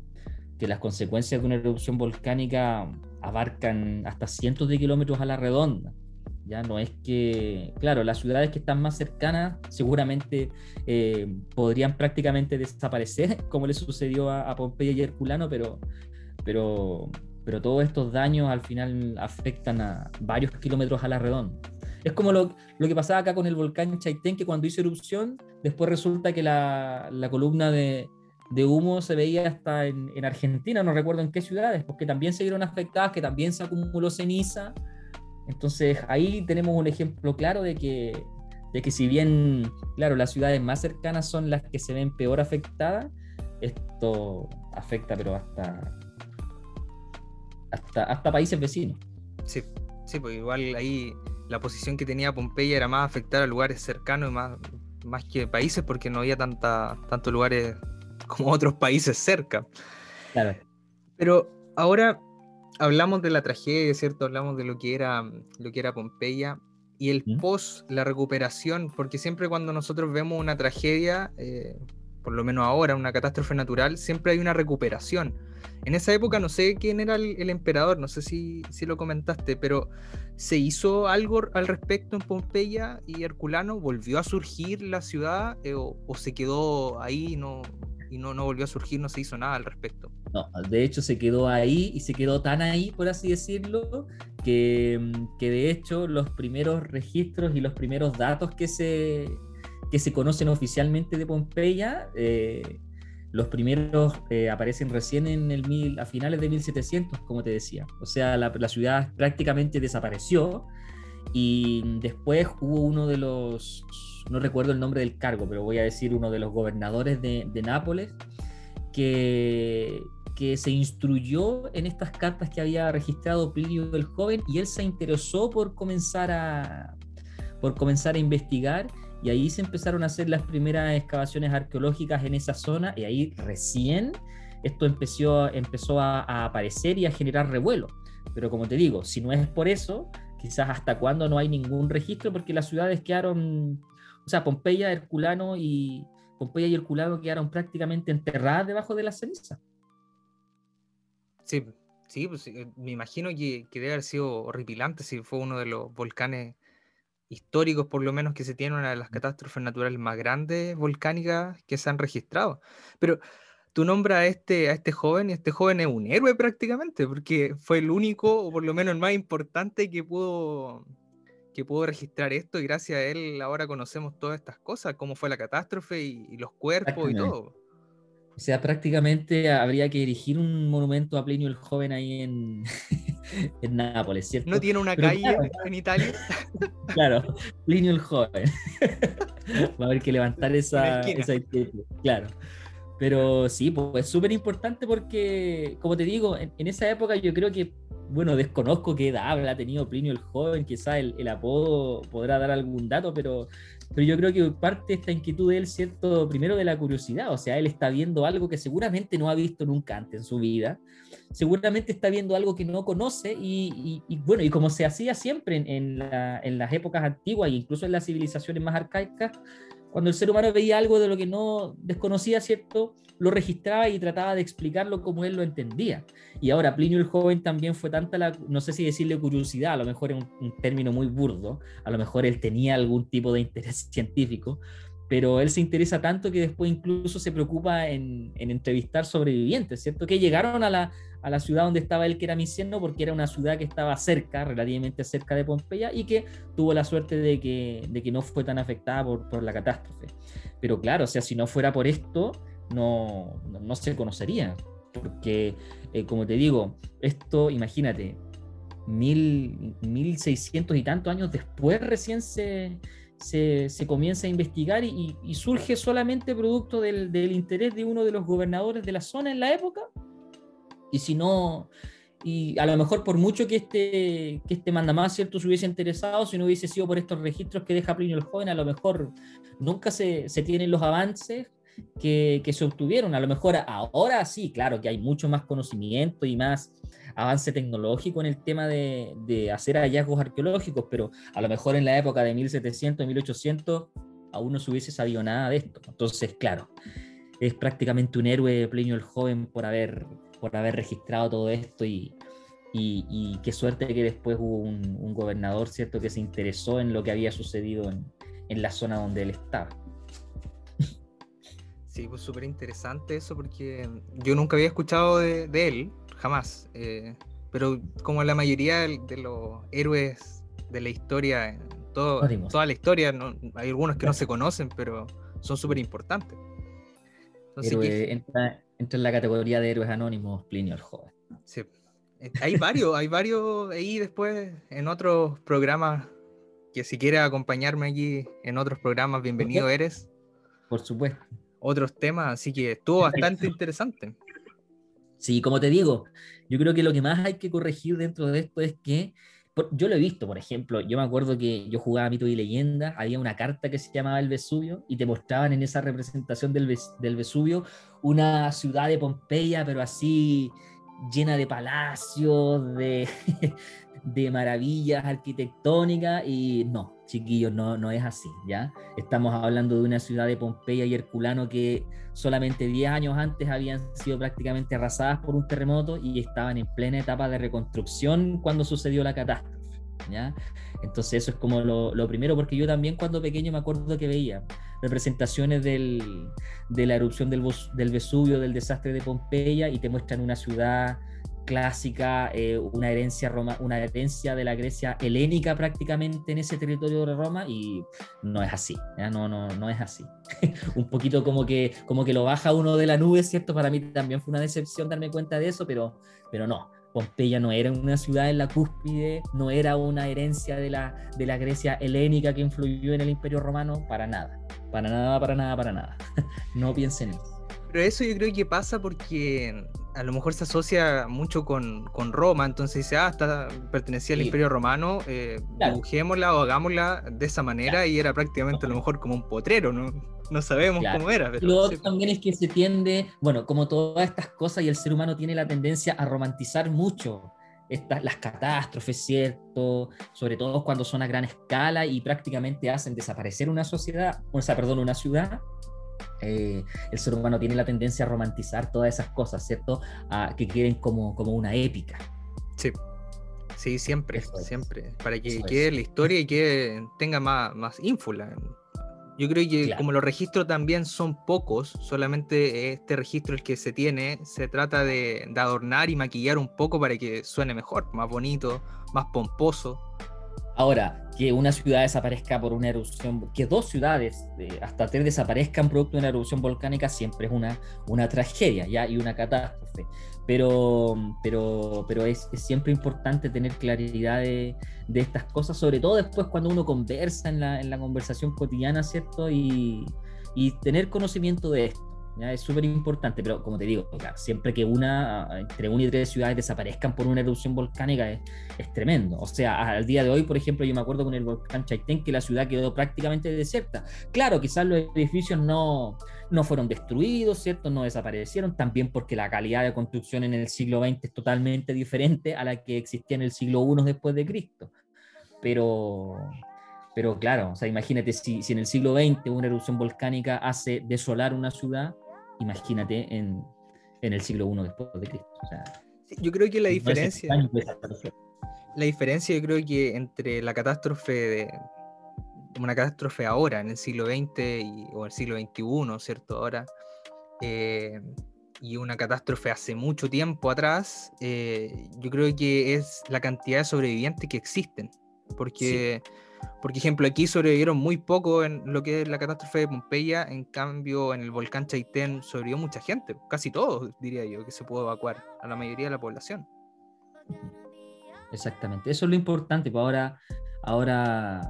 que las consecuencias de una erupción volcánica abarcan hasta cientos de kilómetros a la redonda. Ya no es que, claro, las ciudades que están más cercanas seguramente eh, podrían prácticamente desaparecer, como le sucedió a, Pompeya y Herculano, pero, pero, pero todos estos daños al final afectan a varios kilómetros a la redonda. Es como lo, lo, que pasaba acá con el volcán Chaitén, que cuando hizo erupción, después resulta que la, la columna de, de, humo se veía hasta en, en, Argentina, no recuerdo en qué ciudades, porque también se vieron afectadas, que también se acumuló ceniza entonces ahí tenemos un ejemplo claro de que, de que si bien, claro, las ciudades más cercanas son las que se ven peor afectadas, esto afecta pero hasta, hasta, hasta países vecinos. Sí, sí, pues igual ahí la posición que tenía Pompeya era más afectar a lugares cercanos y más, más que países porque no había tanta, tantos lugares como otros países cerca. Claro. Pero ahora hablamos de la tragedia, ¿cierto? Hablamos de lo que era, lo que era Pompeya y el ¿Mm? post, la recuperación, porque siempre cuando nosotros vemos una tragedia, eh, por lo menos ahora, una catástrofe natural, siempre hay una recuperación. En esa época no sé quién era el, emperador, no sé si, si, lo comentaste, pero ¿se hizo algo al respecto en Pompeya y Herculano? ¿Volvió a surgir la ciudad eh, o, o, se quedó ahí? No, y no, no volvió a surgir, no se hizo nada al respecto. No, de hecho se quedó ahí y se quedó tan ahí, por así decirlo, que, mm, que de hecho los primeros registros y los primeros datos que se, que se conocen oficialmente de Pompeya, eh, los primeros eh, aparecen recién en el mil, a finales de 1700, como te decía. O sea, la, la ciudad prácticamente desapareció y después hubo uno de los no recuerdo el nombre del cargo, pero voy a decir uno de los gobernadores de, Nápoles, que, que se instruyó en estas cartas que había registrado Plinio el Joven y él se interesó por comenzar a, por comenzar a investigar y ahí se empezaron a hacer las primeras excavaciones arqueológicas en esa zona y ahí recién esto empezó, empezó a, a aparecer y a generar revuelo. Pero como te digo, si no es por eso, quizás hasta cuándo no hay ningún registro porque las ciudades quedaron o sea, Pompeya, Herculano y Pompeya y Herculano quedaron prácticamente enterradas debajo de la ceniza. Sí, sí, pues, eh, me imagino que, que, debe haber sido horripilante si fue uno de los volcanes históricos, por lo menos, que se tiene una de las catástrofes naturales más grandes volcánicas que se han registrado. Pero tú nombras a este, a este joven y este joven es un héroe prácticamente, porque fue el único, o por lo menos el más importante que pudo que pudo registrar esto y gracias a él ahora conocemos todas estas cosas, cómo fue la catástrofe y, los cuerpos y todo. O sea, prácticamente habría que erigir un monumento a Plinio el Joven ahí en, en Nápoles, ¿cierto? ¿No tiene una calle en Italia? claro, Plinio el Joven. Va a haber que levantar esa, esa claro. Pero sí, pues es súper importante porque, como te digo, en, esa época yo creo que bueno, desconozco qué edad habrá tenido Plinio el joven, quizás el, el, apodo podrá dar algún dato, pero, pero yo creo que parte esta inquietud de él, ¿cierto? Primero de la curiosidad, o sea, él está viendo algo que seguramente no ha visto nunca antes en su vida, seguramente está viendo algo que no conoce y, bueno, y como se hacía siempre en, en las épocas antiguas e incluso en las civilizaciones más arcaicas, cuando el ser humano veía algo de lo que no desconocía, ¿cierto? Lo registraba y trataba de explicarlo como él lo entendía. Y ahora Plinio el joven también fue tanta la, no sé si decirle curiosidad, a lo mejor es un, término muy burdo, a lo mejor él tenía algún tipo de interés científico, pero él se interesa tanto que después incluso se preocupa en, entrevistar sobrevivientes, ¿cierto? Que llegaron a la, ciudad donde estaba él, que era Miceno, porque era una ciudad que estaba cerca, relativamente cerca de Pompeya, y que tuvo la suerte de que, no fue tan afectada por, la catástrofe. Pero claro, o sea, si no fuera por esto, no, se conocería, porque, eh, como te digo, esto, imagínate, mil, mil seiscientos y tantos años después recién se se, comienza a investigar y, surge solamente producto del, interés de uno de los gobernadores de la zona en la época. Y si no, y a lo mejor por mucho que este, que este mandamás cierto se hubiese interesado, si no hubiese sido por estos registros que deja Plinio el Joven, a lo mejor nunca se, se tienen los avances que, que, se obtuvieron. A lo mejor ahora sí, claro que hay mucho más conocimiento y más avance tecnológico en el tema de, de, hacer hallazgos arqueológicos, pero a lo mejor en la época de 1700, 1800, aún no se hubiese sabido nada de esto. Entonces, claro, es prácticamente un héroe Plinio el Joven por haber, por haber registrado todo esto y, y, qué suerte que después hubo un, un, gobernador, ¿cierto?, que se interesó en lo que había sucedido en, en la zona donde él estaba. Sí, pues súper interesante eso porque yo nunca había escuchado de, de él jamás. Eh, pero como la mayoría de los héroes de la historia, todo, toda la historia, hay algunos que no se conocen, pero son súper importantes. entra, en la categoría de héroes anónimos, Plinio el joven. Sí. Eh, hay varios, hay varios ahí después en otros programas que si quieres acompañarme allí en otros programas, bienvenido eres. Por supuesto. Otros temas, así que estuvo bastante interesante. Sí, como te digo, yo creo que lo que más hay que corregir dentro de esto es que yo lo he visto, por ejemplo, yo me acuerdo que yo jugaba Mito y Leyenda, había una carta que se llamaba El Vesubio y te mostraban en esa representación del, del Vesubio una ciudad de Pompeya, pero así llena de palacios, de, de maravillas arquitectónicas y no, chiquillos, no, no es así, ¿ya? Estamos hablando de una ciudad de Pompeya y Herculano que solamente 10 años antes habían sido prácticamente arrasadas por un terremoto y estaban en plena etapa de reconstrucción cuando sucedió la catástrofe, ¿ya? Entonces eso es como lo, lo primero, porque yo también cuando pequeño me acuerdo que veía representaciones del, de la erupción del, del Vesubio, del desastre de Pompeya y te muestran una ciudad clásica, eh, una, herencia Roma, una herencia de la Grecia helénica prácticamente en ese territorio de Roma y no es así, No, no, no es así. un poquito como que, como que lo baja uno de la nube, ¿cierto? Para mí también fue una decepción darme cuenta de eso, pero, pero no. Pompeya no era una ciudad en la cúspide, no era una herencia de la, de la Grecia helénica que influyó en el Imperio Romano, para nada, para nada, para nada, para nada. no piensen en eso. Pero eso yo creo que pasa porque a lo mejor se asocia mucho con, Roma, entonces dice, ah, está, pertenecía al Imperio Romano, eh, dibujémosla o hagámosla de esa manera y era prácticamente a lo mejor como un potrero, ¿no? No sabemos cómo era. Pero lo otro también es que se tiende, bueno, como todas estas cosas y el ser humano tiene la tendencia a romantizar mucho estas, las catástrofes, ¿cierto? Sobre todo cuando son a gran escala y prácticamente hacen desaparecer una sociedad, o sea, perdón, una ciudad eh, el ser humano tiene la tendencia a romantizar todas esas cosas, ¿cierto? A, que queden como, como una épica. Sí, sí, siempre, siempre. Para que quede la historia y que tenga más, más ínfula. Yo creo que como los registros también son pocos, solamente este registro el que se tiene, se trata de, de adornar y maquillar un poco para que suene mejor, más bonito, más pomposo. Ahora, que una ciudad desaparezca por una erupción, que dos ciudades, eh, hasta tres desaparezcan producto de una erupción volcánica, siempre es una, una tragedia y una catástrofe. Pero, pero, pero es, siempre importante tener claridad de, de, estas cosas, sobre todo después cuando uno conversa en la, en la conversación cotidiana, ¿cierto? Y, y tener conocimiento de esto. Es súper importante, pero como te digo, siempre que una, entre una y tres ciudades desaparezcan por una erupción volcánica es, es, tremendo. O sea, al día de hoy, por ejemplo, yo me acuerdo con el volcán Chaitén que la ciudad quedó prácticamente desierta. Claro, quizás los edificios no, no fueron destruidos, ¿cierto? No desaparecieron, también porque la calidad de construcción en el siglo XX es totalmente diferente a la que existía en el siglo I después de Cristo. Pero, pero claro, o sea, imagínate si, si en el siglo XX una erupción volcánica hace desolar una ciudad, imagínate en, en el siglo I después de Cristo. O sea, yo creo que la diferencia, la diferencia yo creo que entre la catástrofe de una catástrofe ahora, en el siglo XX y, o el siglo XXI, ¿cierto? Ahora, eh, y una catástrofe hace mucho tiempo atrás, eh, yo creo que es la cantidad de sobrevivientes que existen. Porque sí por ejemplo, aquí sobrevivieron muy poco en lo que es la catástrofe de Pompeya, en cambio en el volcán Chaitén sobrevivió mucha gente, casi todos diría yo, que se pudo evacuar, a la mayoría de la población. Exactamente, eso es lo importante, pues ahora, ahora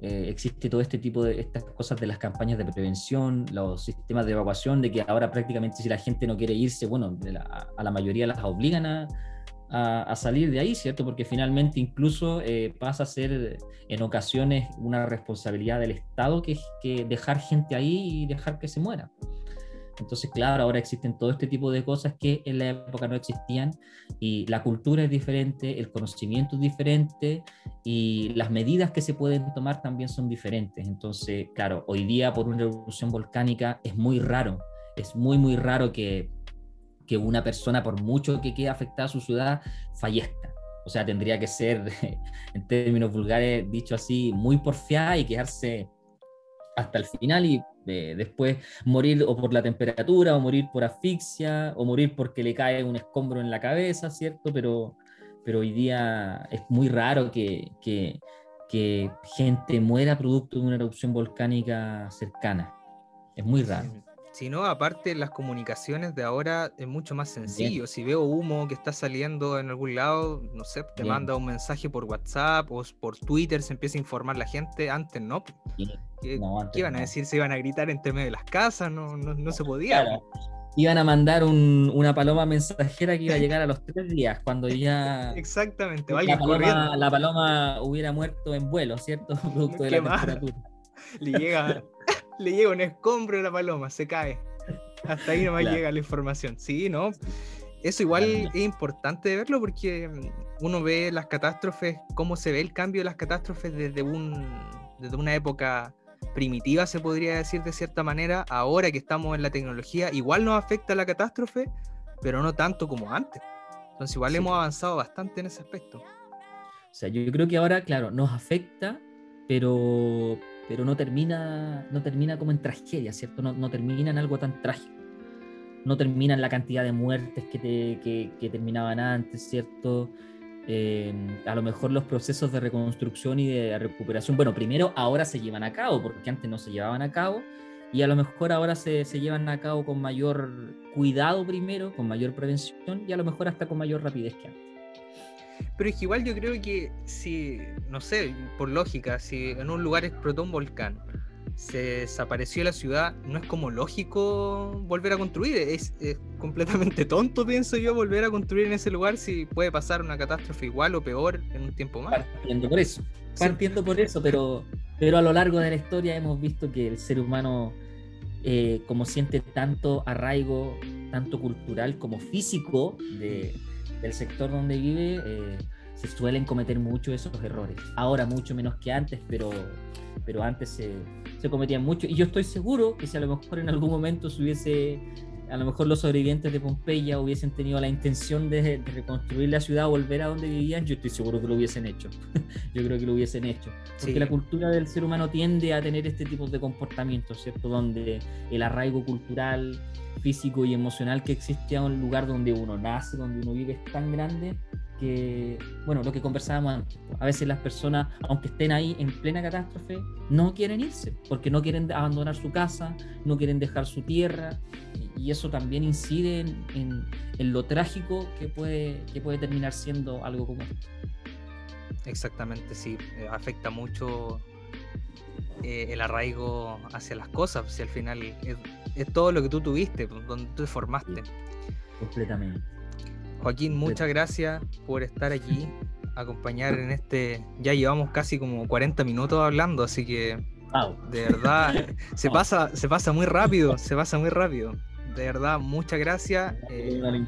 eh, existe todo este tipo de estas cosas de las campañas de prevención, los sistemas de evacuación, de que ahora prácticamente si la gente no quiere irse, bueno, a la mayoría las obligan a, a, salir de ahí, ¿cierto? Porque finalmente incluso eh, pasa a ser en ocasiones una responsabilidad del Estado que, que dejar gente ahí y dejar que se muera. Entonces, claro, ahora existen todo este tipo de cosas que en la época no existían y la cultura es diferente, el conocimiento es diferente y las medidas que se pueden tomar también son diferentes. Entonces, claro, hoy día por una erupción volcánica es muy raro, es muy, muy raro que que una persona, por mucho que quede afectada a su ciudad, fallezca. O sea, tendría que ser, en términos vulgares, dicho así, muy porfiada y quedarse hasta el final y eh, después morir o por la temperatura, o morir por asfixia, o morir porque le cae un escombro en la cabeza, ¿cierto? Pero, pero hoy día es muy raro que, que, que gente muera producto de una erupción volcánica cercana. Es muy raro. Si no, aparte las comunicaciones de ahora es mucho más sencillo. Si veo humo que está saliendo en algún lado, no sé, te manda un mensaje por WhatsApp o por Twitter, se empieza a informar la gente. Antes no. ¿Qué, iban a decir? ¿Se iban a gritar entre medio de las casas? No, no, se podía. Iban a mandar una paloma mensajera que iba a llegar a los tres días, cuando ya. Exactamente, la paloma, la paloma, hubiera muerto en vuelo, ¿cierto? Producto de la temperatura. Le llega le llega un escombro a la paloma, se cae. Hasta ahí nomás llega la información. Sí, ¿no? Eso igual es importante de verlo porque mm, uno ve las catástrofes, cómo se ve el cambio de las catástrofes desde, un, desde una época primitiva, se podría decir de cierta manera, ahora que estamos en la tecnología, igual nos afecta la catástrofe, pero no tanto como antes. Entonces igual hemos avanzado bastante en ese aspecto. O sea, yo creo que ahora, claro, nos afecta, pero, pero no termina, no termina como en tragedia, ¿cierto? No, no termina en algo tan trágico. No termina en la cantidad de muertes que, te, que, terminaban antes, ¿cierto? Eh, a lo mejor los procesos de reconstrucción y de recuperación, bueno, primero ahora se llevan a cabo, porque antes no se llevaban a cabo, y a lo mejor ahora se, se llevan a cabo con mayor cuidado primero, con mayor prevención y a lo mejor hasta con mayor rapidez que antes. Pero es que igual yo creo que si, no sé, por lógica, si en un lugar explotó un volcán, se desapareció la ciudad, no es como lógico volver a construir. Es, completamente tonto, pienso yo, volver a construir en ese lugar si puede pasar una catástrofe igual o peor en un tiempo más. Partiendo por eso. Partiendo por eso, pero, pero a lo largo de la historia hemos visto que el ser humano, eh, como siente tanto arraigo, tanto cultural como físico de del sector donde vive, eh, se suelen cometer mucho esos errores. Ahora mucho menos que antes, pero, pero antes se, se cometían mucho. Y yo estoy seguro que si a lo mejor en algún momento se hubiese a lo mejor los sobrevivientes de Pompeya hubiesen tenido la intención de, reconstruir la ciudad, volver a donde vivían, yo estoy seguro que lo hubiesen hecho. yo creo que lo hubiesen hecho. Porque la cultura del ser humano tiende a tener este tipo de comportamientos, ¿cierto? Donde el arraigo cultural, físico y emocional que existe a un lugar donde uno nace, donde uno vive es tan grande que, bueno, lo que conversábamos antes, a veces las personas, aunque estén ahí en plena catástrofe, no quieren irse, porque no quieren abandonar su casa, no quieren dejar su tierra, y eso también incide en, en, lo trágico que puede, que puede terminar siendo algo como esto. Exactamente, sí, eh, afecta mucho eh, el arraigo hacia las cosas, si al final es, es, todo lo que tú tuviste, donde tú te formaste. Completamente. Joaquín, muchas gracias por estar aquí, acompañar en este. Ya llevamos casi como 40 minutos hablando, así que. De verdad, se, pasa, se pasa muy rápido, se pasa muy rápido. De verdad, muchas gracias. Eh,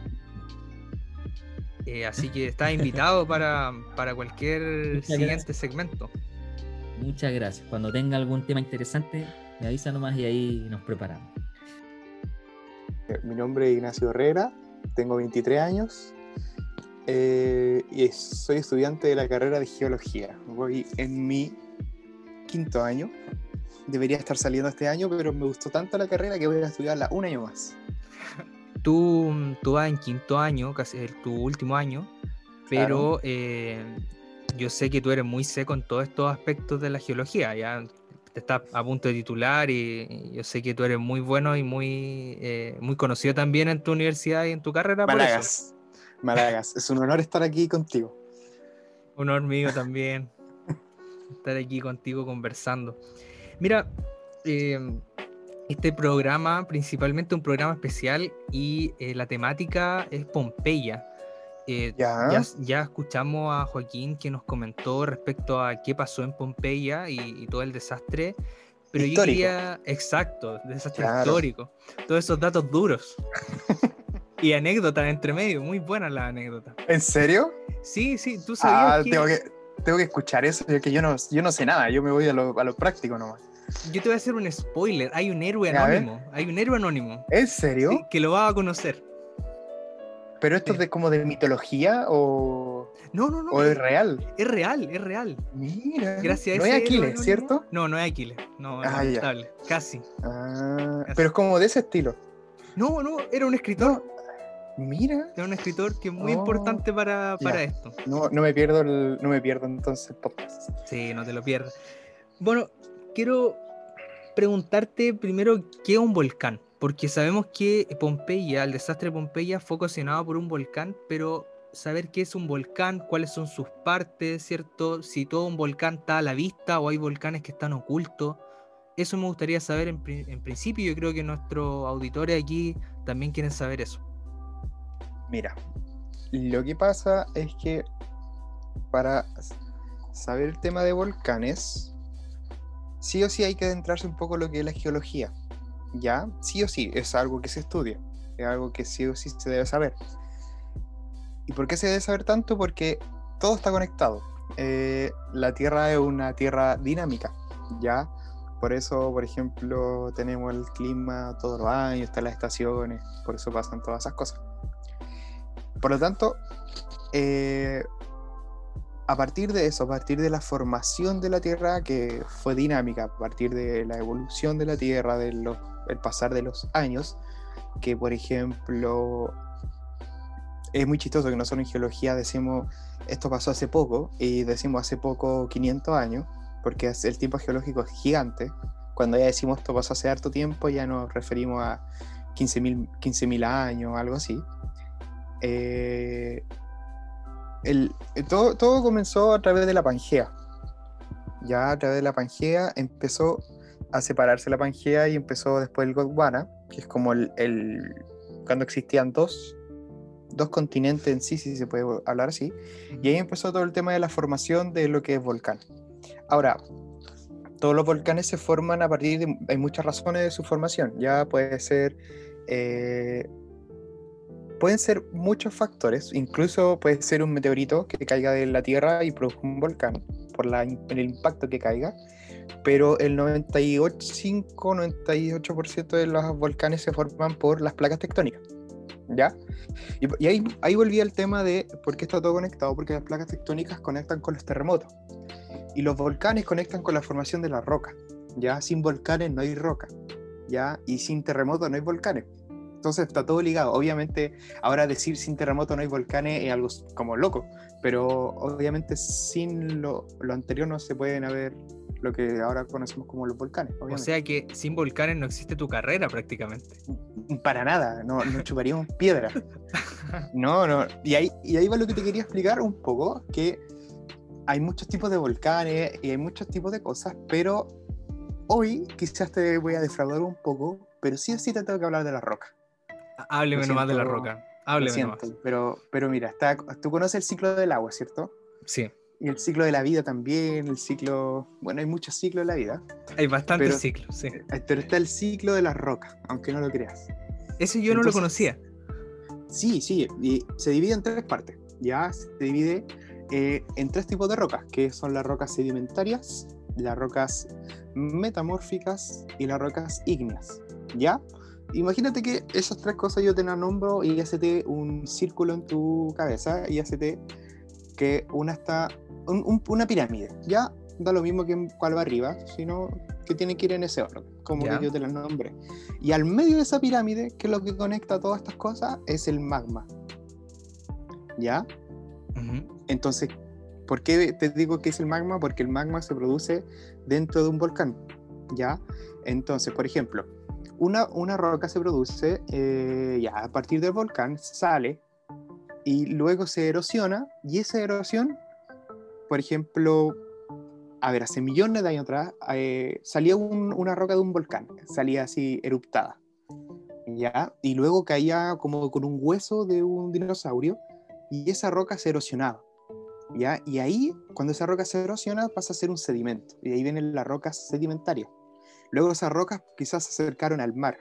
eh, así que estás invitado para, para cualquier siguiente segmento. Muchas gracias. Cuando tenga algún tema interesante, me avisa nomás y ahí nos preparamos. Mi nombre es Ignacio Herrera, tengo 23 años eh, y soy estudiante de la carrera de geología. Voy en mi quinto año. Debería estar saliendo este año, pero me gustó tanto la carrera que voy a estudiarla un año más. Tú, tú vas en quinto año, casi tu último año, pero eh, yo sé que tú eres muy seco en todos estos aspectos de la geología. Ya te estás a punto de titular y, yo sé que tú eres muy bueno y muy, eh, muy conocido también en tu universidad y en tu carrera. Malagas. Malagas. es un honor estar aquí contigo. Honor mío también. estar aquí contigo conversando. Mira, em, este programa, principalmente un programa especial y eh, la temática es Pompeya. Eh, ya. Ya, escuchamos a Joaquín que nos comentó respecto a qué pasó en Pompeya y, todo el desastre. Pero yo quería, exacto, desastre histórico, todos esos datos duros. y anécdotas entre medio, muy buenas las anécdotas. ¿En serio? Sí, sí, tú sabías. Ah, tengo, que, tengo que escuchar eso, que yo no, yo no sé nada, yo me voy a lo, a lo práctico nomás. Yo te voy a hacer un spoiler, hay un héroe anónimo, hay un héroe anónimo. ¿En serio? que lo vas a conocer. ¿Pero esto es de como de mitología o.? No, no, no. ¿O es real? Es real, es real. Mira. Gracias a No es Aquiles, ¿cierto? No, no es Aquiles. No, ah, Casi. Ah, pero es como de ese estilo. No, no, era un escritor. Mira. Era un escritor que es muy oh, importante para, para esto. No, no me pierdo el, no me pierdo entonces el podcast. Sí, no te lo pierdas. Bueno, quiero preguntarte primero qué es un volcán. Porque sabemos que Pompeya, el desastre de Pompeya fue ocasionado por un volcán, pero saber qué es un volcán, cuáles son sus partes, ¿cierto? Si todo un volcán está a la vista o hay volcanes que están ocultos. Eso me gustaría saber en, principio yo creo que nuestros auditores aquí también quieren saber eso. Mira, lo que pasa es que para saber el tema de volcanes, sí o sí hay que adentrarse un poco en lo que es la geología ya, sí o sí, es algo que se estudia, es algo que sí o sí se debe saber. ¿Y por qué se debe saber tanto? Porque todo está conectado. Eh, la Tierra es una Tierra dinámica, ¿ya? Por eso, por ejemplo, tenemos el clima todos los años, están las estaciones, por eso pasan todas esas cosas. Por lo tanto, eh, a partir de eso, a partir de la formación de la Tierra, que fue dinámica, a partir de la evolución de la Tierra, de los el pasar de los años, que por ejemplo es muy chistoso que nosotros en geología decimos esto pasó hace poco y decimos hace poco 500 años, porque el tiempo geológico es gigante. Cuando ya decimos esto pasó hace harto tiempo, ya nos referimos a 15.000 15 años algo así. Eh, el, todo, todo comenzó a través de la Pangea. Ya a través de la Pangea empezó a separarse la Pangea y empezó después el Gondwana, que es como el, cuando existían dos, dos continentes en sí, si se puede hablar así, y ahí empezó todo el tema de la formación de lo que es volcán. Ahora, todos los volcanes se forman a partir de, hay muchas razones de su formación, ya puede ser, eh, pueden ser muchos factores, incluso puede ser un meteorito que caiga de la Tierra y produzca un volcán por la, el impacto que caiga, pero el 98-98% de los volcanes se forman por las placas tectónicas. ¿Ya? Y, ahí, ahí volví al tema de por qué está todo conectado, porque las placas tectónicas conectan con los terremotos y los volcanes conectan con la formación de la roca. ¿Ya? Sin volcanes no hay roca, ¿ya? Y sin terremotos no hay volcanes. Entonces está todo ligado. Obviamente, ahora decir sin terremoto no hay volcanes es algo como loco, pero obviamente sin lo, lo anterior no se pueden haber lo que ahora conocemos como los volcanes. O sea que sin volcanes no existe tu carrera prácticamente. Para nada, no, no chuparíamos piedra. No, no. Y ahí, y ahí va lo que te quería explicar un poco, que hay muchos tipos de volcanes y hay muchos tipos de cosas, pero hoy quizás te voy a defraudar un poco, pero sí o sí te tengo que hablar de la roca. Hábleme nomás de la roca. Hábleme nomás. siento, pero, pero mira, está, tú conoces el ciclo del agua, ¿cierto? Sí. Y el ciclo de la vida también, el ciclo, bueno, hay muchos ciclos de la vida, Hay bastantes Pero- ciclos, sí. eh, pero está el ciclo de la roca, aunque no lo creas. Ese yo no lo conocía. Sí, sí, y se divide en tres partes. Ya se divide eh, en tres tipos de rocas, que son las rocas sedimentarias, las rocas metamórficas y las rocas ígneas. ¿Ya? Imagínate que esas tres cosas yo te las nombro y hacete un círculo en tu cabeza y hacete que una está. un- un- una pirámide. Ya da lo mismo que cuál va arriba, sino que tiene que ir en ese orden, como que yo te las nombré. Y al medio de esa pirámide, que es lo que conecta todas estas cosas, es el magma. ¿Ya? Entonces, ¿por qué te digo que es el magma? Porque el magma se produce dentro de un volcán. ¿Ya? Entonces, por ejemplo, una, una roca se produce eh, ya a partir del volcán, sale y luego se erosiona. Y esa erosión, por ejemplo, a ver, hace millones de años atrás, eh, salía un- una roca de un volcán, salía así eruptada. ¿Ya? Y luego caía como con un hueso de un dinosaurio y esa roca se erosionaba. ¿Ya? Y ahí, cuando esa roca se erosiona, pasa a ser un sedimento. Y ahí vienen las rocas sedimentarias. Luego esas rocas quizás se acercaron al mar.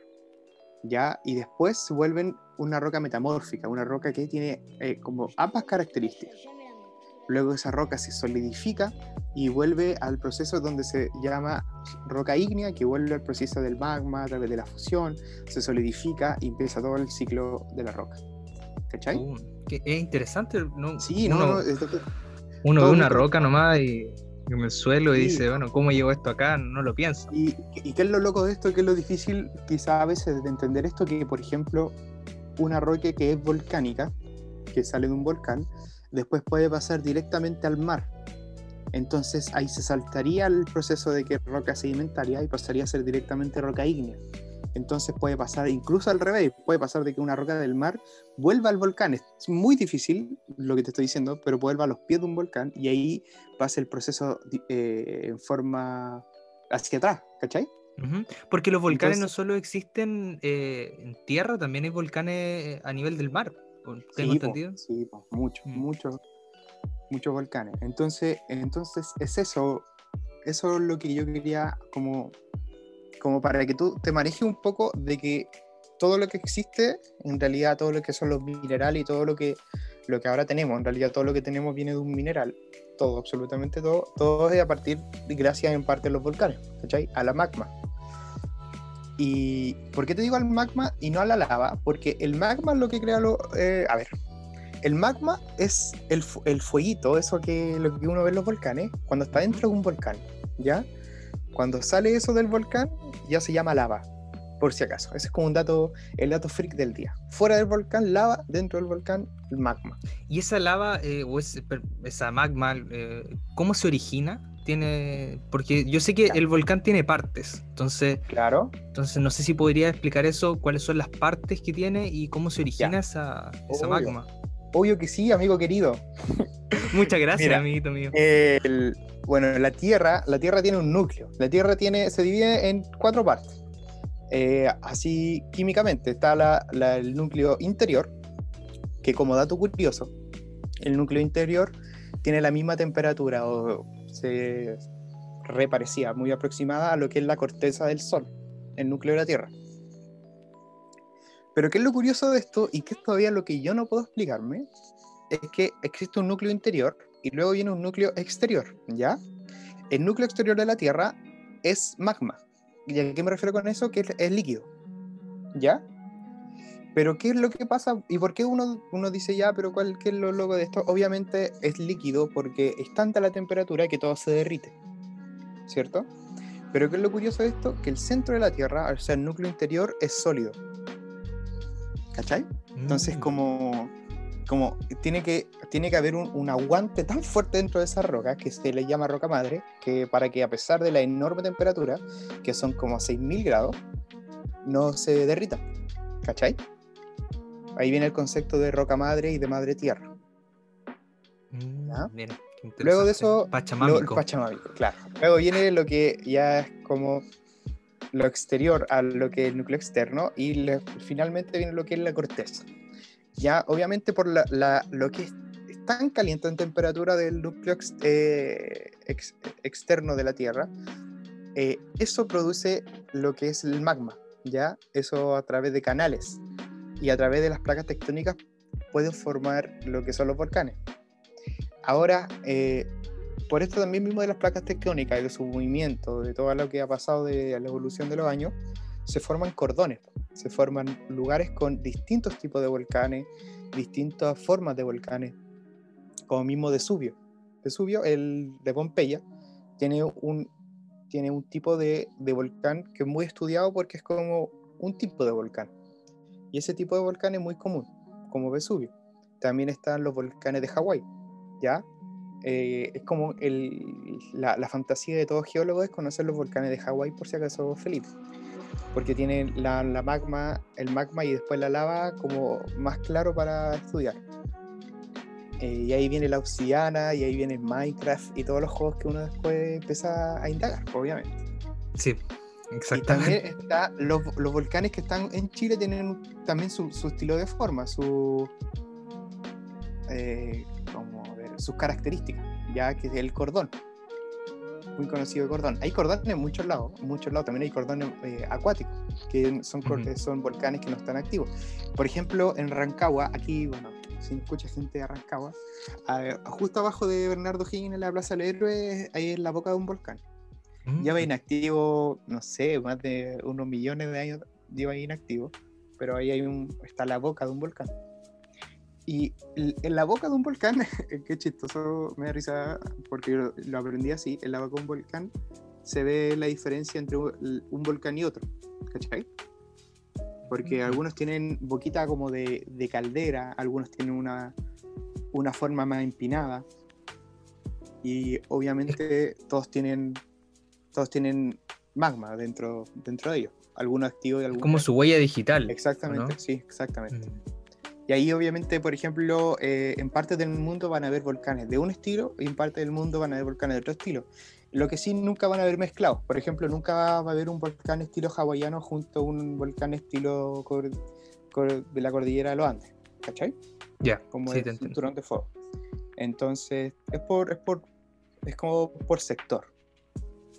¿Ya? Y después se vuelven una roca metamórfica, una roca que tiene eh, como ambas características. Luego esa roca se solidifica y vuelve al proceso donde se llama roca ígnea, que vuelve al proceso del magma a través de la fusión, se solidifica y empieza todo el ciclo de la roca. ¿Cachai? Uh, que es interesante. ¿no? Sí, no, uno, no, uno ve una roca nomás y en el suelo y dice, bueno, ¿cómo llegó esto acá? No lo piensa. Y, y qué es lo loco de esto, qué es lo difícil quizá a veces de entender esto, que por ejemplo una roca que es volcánica, que sale de un volcán, después puede pasar directamente al mar. Entonces ahí se saltaría el proceso de que roca sedimentaria y pasaría a ser directamente roca ígnea. Entonces puede pasar incluso al revés, puede pasar de que una roca del mar vuelva al volcán. Es muy difícil lo que te estoy diciendo, pero vuelva a los pies de un volcán y ahí pasa el proceso eh, en forma hacia atrás, ¿cachai? Porque los volcanes no solo existen eh, en tierra, también hay volcanes a nivel del mar. ¿Tengo Sí, po, entendido? sí, po, muchos, Mm. muchos, muchos volcanes. Entonces, entonces es eso, eso es lo que yo quería como, como para que tú te manejes un poco de que todo lo que existe, en realidad todo lo que son los minerales y todo lo que, lo que ahora tenemos, en realidad todo lo que tenemos viene de un mineral, todo, absolutamente todo, todo es a partir, gracias en parte a los volcanes, ¿cachai? A la magma. ¿Y por qué te digo al magma y no a la lava? Porque el magma es lo que crea lo... eh, a ver, el magma es el, el fueguito, eso que lo que uno ve en los volcanes, cuando está dentro de un volcán, ¿ya? Cuando sale eso del volcán, ya se llama lava, por si acaso. Ese es como un dato, el dato freak del día. Fuera del volcán, lava, dentro del volcán, el magma. ¿Y esa lava eh, o per- esa magma, eh, cómo se origina? Tiene, porque yo sé que el volcán tiene partes, entonces, Claro. entonces no sé si podría explicar eso, cuáles son las partes que tiene y cómo se origina esa, esa Obvio. magma. Obvio que sí, amigo querido. Muchas gracias, Mira, amiguito mío. El- bueno, la Tierra, la Tierra tiene un núcleo. La Tierra tiene, se divide en cuatro partes. Eh, así químicamente está el núcleo interior, que como dato curioso, el núcleo interior tiene la misma temperatura o se reparecía muy aproximada a lo que es la corteza del Sol, el núcleo de la Tierra. Pero qué es lo curioso de esto y que es todavía lo que yo no puedo explicarme, es que existe un núcleo interior y luego viene un núcleo exterior, ¿ya? El núcleo exterior de la Tierra es magma. ¿Y a qué me refiero con eso? Que es, es líquido, ¿ya? Pero ¿qué es lo que pasa? ¿Y por qué uno, uno dice ya, pero cuál, qué es lo loco de esto? Obviamente es líquido porque es tanta la temperatura que todo se derrite, ¿cierto? Pero ¿qué es lo curioso de esto? Que el centro de la Tierra, o sea, el núcleo interior, es sólido. ¿Cachai? Entonces Mm. como, como tiene, que, tiene que haber un, un aguante tan fuerte dentro de esa roca, que se le llama roca madre, que para que a pesar de la enorme temperatura, que son como 6.000 grados, no se derrita. ¿Cachai? Ahí viene el concepto de roca madre y de madre tierra. Mm, Luego de eso, Lo, Pachamámico. pachamámico, claro. Luego viene lo que ya es como lo exterior a lo que es el núcleo externo y le- finalmente viene lo que es la corteza. Ya, obviamente por la, la- lo que es, es tan caliente en temperatura del núcleo ex- eh, ex- externo de la Tierra, eh, eso produce lo que es el magma, ¿ya? Eso a través de canales y a través de las placas tectónicas pueden formar lo que son los volcanes. Ahora, eh, por esto también mismo de las placas tectónicas y de su movimiento, de todo lo que ha pasado de la evolución de los años, se forman cordones, se forman lugares con distintos tipos de volcanes, distintas formas de volcanes, como mismo Vesubio. Vesubio, el de Pompeya, tiene un, tiene un tipo de, de volcán que es muy estudiado porque es como un tipo de volcán. Y ese tipo de volcán es muy común, como Vesubio. También están los volcanes de Hawái, ¿ya? Eh, es como el- la, fantasía de todo geólogo es conocer los volcanes de Hawái por si acaso Felipe. Porque tienen la, la magma, el magma y después la lava como más claro para estudiar. Eh, y ahí viene la obsidiana, y ahí viene Minecraft y todos los juegos que uno después empieza a indagar, obviamente. Sí, Y exactamente. también está, los, los volcanes que están en Chile tienen también su, su estilo de forma, su, eh, como, a ver, sus características, ya que es el cordón. Muy conocido cordón. Hay cordones en muchos lados, en muchos lados también hay cordones eh, acuáticos, que son, Ujú. eh, son volcanes que no están activos. Por ejemplo, en Rancagua, aquí, bueno, si escucha gente de Rancagua, justo abajo de Bernardo Higgins en la Plaza del Héroe, hay en la boca de un volcán Mm, lleva inactivo, no sé, más de unos millones de años lleva inactivo, pero ahí hay un, está la boca de un volcán. Y en la boca de un volcán, qué chistoso, me da risa porque yo lo, aprendí así, en la boca de un volcán se ve la diferencia entre un, volcán y otro, ¿cachai? Porque algunos tienen boquita como de, de caldera, algunos tienen una, una forma más empinada. Y obviamente todos tienen todos tienen magma dentro, dentro de ellos. Algunos activos y algunos. como su huella digital. Exactamente, ¿no? sí, exactamente. Mm, Y ahí obviamente, por ejemplo, eh, en partes del mundo van a haber volcanes de un estilo y en parte del mundo van a haber volcanes de otro estilo. Lo que sí nunca van a haber mezclados. Por ejemplo, nunca va a haber un volcán estilo hawaiano junto a un volcán estilo cor- cor- de la cordillera de los Andes. ¿Cachai? Ya, Como sí, el cinturón de fuego. Entonces, es por, es por, es como por sector.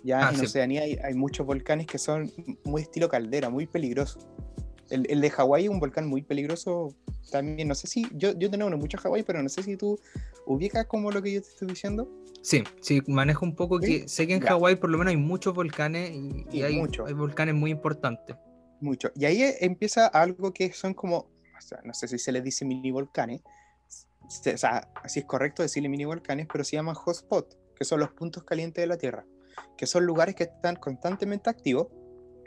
Ya Ah, en sí. Oceanía hay, hay muchos volcanes que son muy estilo caldera, muy peligrosos. El, el de Hawái es un volcán muy peligroso también. No sé si, yo, yo tengo uno mucho Hawái, pero no sé si tú ubicas como lo que yo te estoy diciendo. Sí, sí, manejo un poco ¿Sí? que sé que en. Hawái por lo menos hay muchos volcanes y, y hay, mucho. hay volcanes muy importantes. Mucho. Y ahí eh, empieza algo que son como, o sea, no sé si se les dice mini volcanes. O sea, así es correcto decirle mini volcanes, pero se llaman hotspot, que son los puntos calientes de la Tierra, que son lugares que están constantemente activos,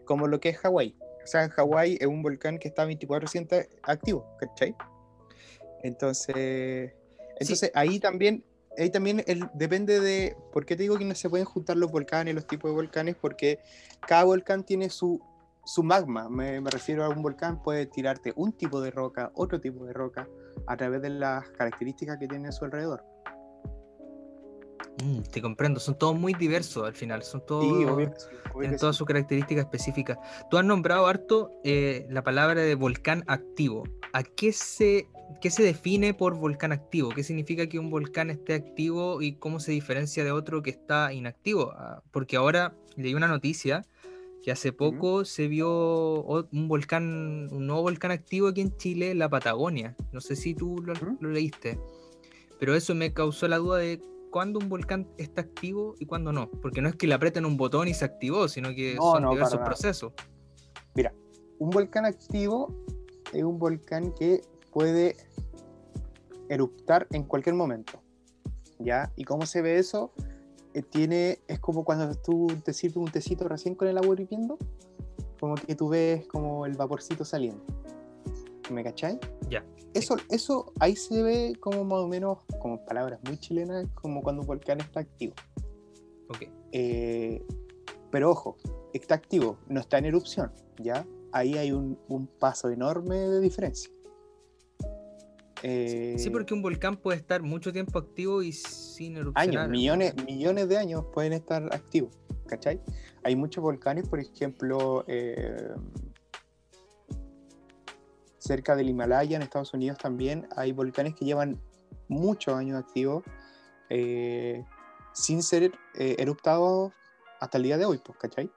como lo que es Hawái. O sea, en Hawái es un volcán que está 24/7 activo, ¿cachai? Entonces, entonces ahí también, ahí también el- depende de, ¿por qué te digo que no se pueden juntar los volcanes, los tipos de volcanes? Porque cada volcán tiene su, su magma, me, me refiero a un volcán, puede tirarte un tipo de roca, otro tipo de roca, a través de las características que tiene a su alrededor. Mm, te comprendo, son todos muy diversos al final, son todos... Sí, obvio. obvio que todas sí. sus características específicas. Tú has nombrado harto eh, la palabra de volcán activo. ¿A qué se, qué se define por volcán activo? ¿Qué significa que un volcán esté activo y cómo se diferencia de otro que está inactivo? Ah, Porque ahora leí una noticia que hace poco se vio un volcán, un nuevo volcán activo aquí en Chile, en la Patagonia. No sé si tú lo, Ujú. lo leíste. Pero eso me causó la duda de cuándo un volcán está activo y cuándo no. Porque no es que le aprieten un botón y se activó, sino que No, son no, diversos procesos. Mira, un volcán activo es un volcán que puede eruptar en cualquier momento. ¿Ya? ¿Y cómo se ve eso? Eh, tiene, es como cuando tú te sirves un tecito recién con el agua hirviendo, como que tú ves como el vaporcito saliendo. ¿Me cachai? Ya. Eso, eso ahí se ve como más o menos, como palabras muy chilenas, como cuando un volcán está activo. Ok. Eh, pero ojo, está activo, no está en erupción, ¿ya? Ahí hay un, un paso enorme de diferencia. Eh, Sí, porque un volcán puede estar mucho tiempo activo y sin erupcionar. años, millones, millones de años pueden estar activos, ¿cachai? Hay muchos volcanes, por ejemplo, eh, cerca del Himalaya, en Estados Unidos también, hay volcanes que llevan muchos años activos eh, sin ser eh, eruptados hasta el día de hoy, pues, ¿cachai?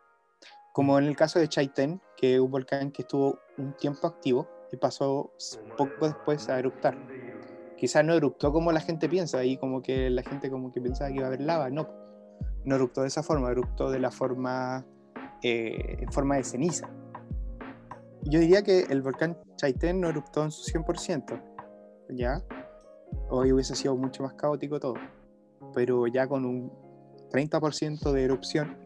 Como en el caso de Chaitén, que es un volcán que estuvo un tiempo activo y pasó poco después a eruptar. Quizás no eruptó como la gente piensa, ahí como que la gente como que pensaba que iba a haber lava, no. No eruptó de esa forma, eruptó de la forma, eh, en forma de ceniza. Yo diría que el volcán Chaitén no eruptó en su 100%, ¿ya? Hoy hubiese sido mucho más caótico todo, pero ya con un 30% de erupción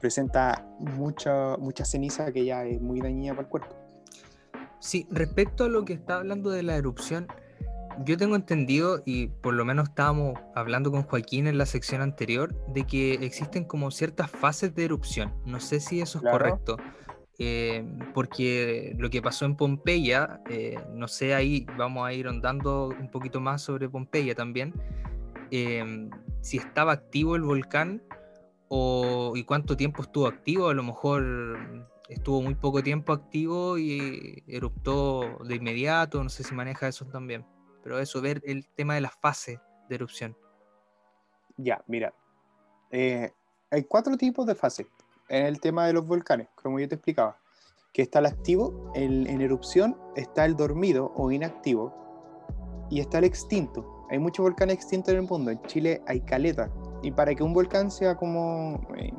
presenta mucha, mucha ceniza que ya es muy dañina para el cuerpo. Sí, respecto a lo que está hablando de la erupción, yo tengo entendido, y por lo menos estábamos hablando con Joaquín en la sección anterior, de que existen como ciertas fases de erupción. No sé si eso es Claro. correcto. Eh, porque lo que pasó en Pompeya, eh, no sé, ahí vamos a ir ondando un poquito más sobre Pompeya también. em, si estaba activo el volcán o, y cuánto tiempo estuvo activo, a lo mejor estuvo muy poco tiempo activo y eruptó de inmediato, no sé si maneja eso también, pero eso, ver el tema de las fases de erupción. Ya, mira. eh, hay cuatro tipos de fases en el tema de los volcanes, como yo te explicaba. Que está el activo, el, en erupción está el dormido o inactivo y está el extinto. Hay muchos volcanes extintos en el mundo. En Chile hay caleta. Y para que un volcán sea como eh,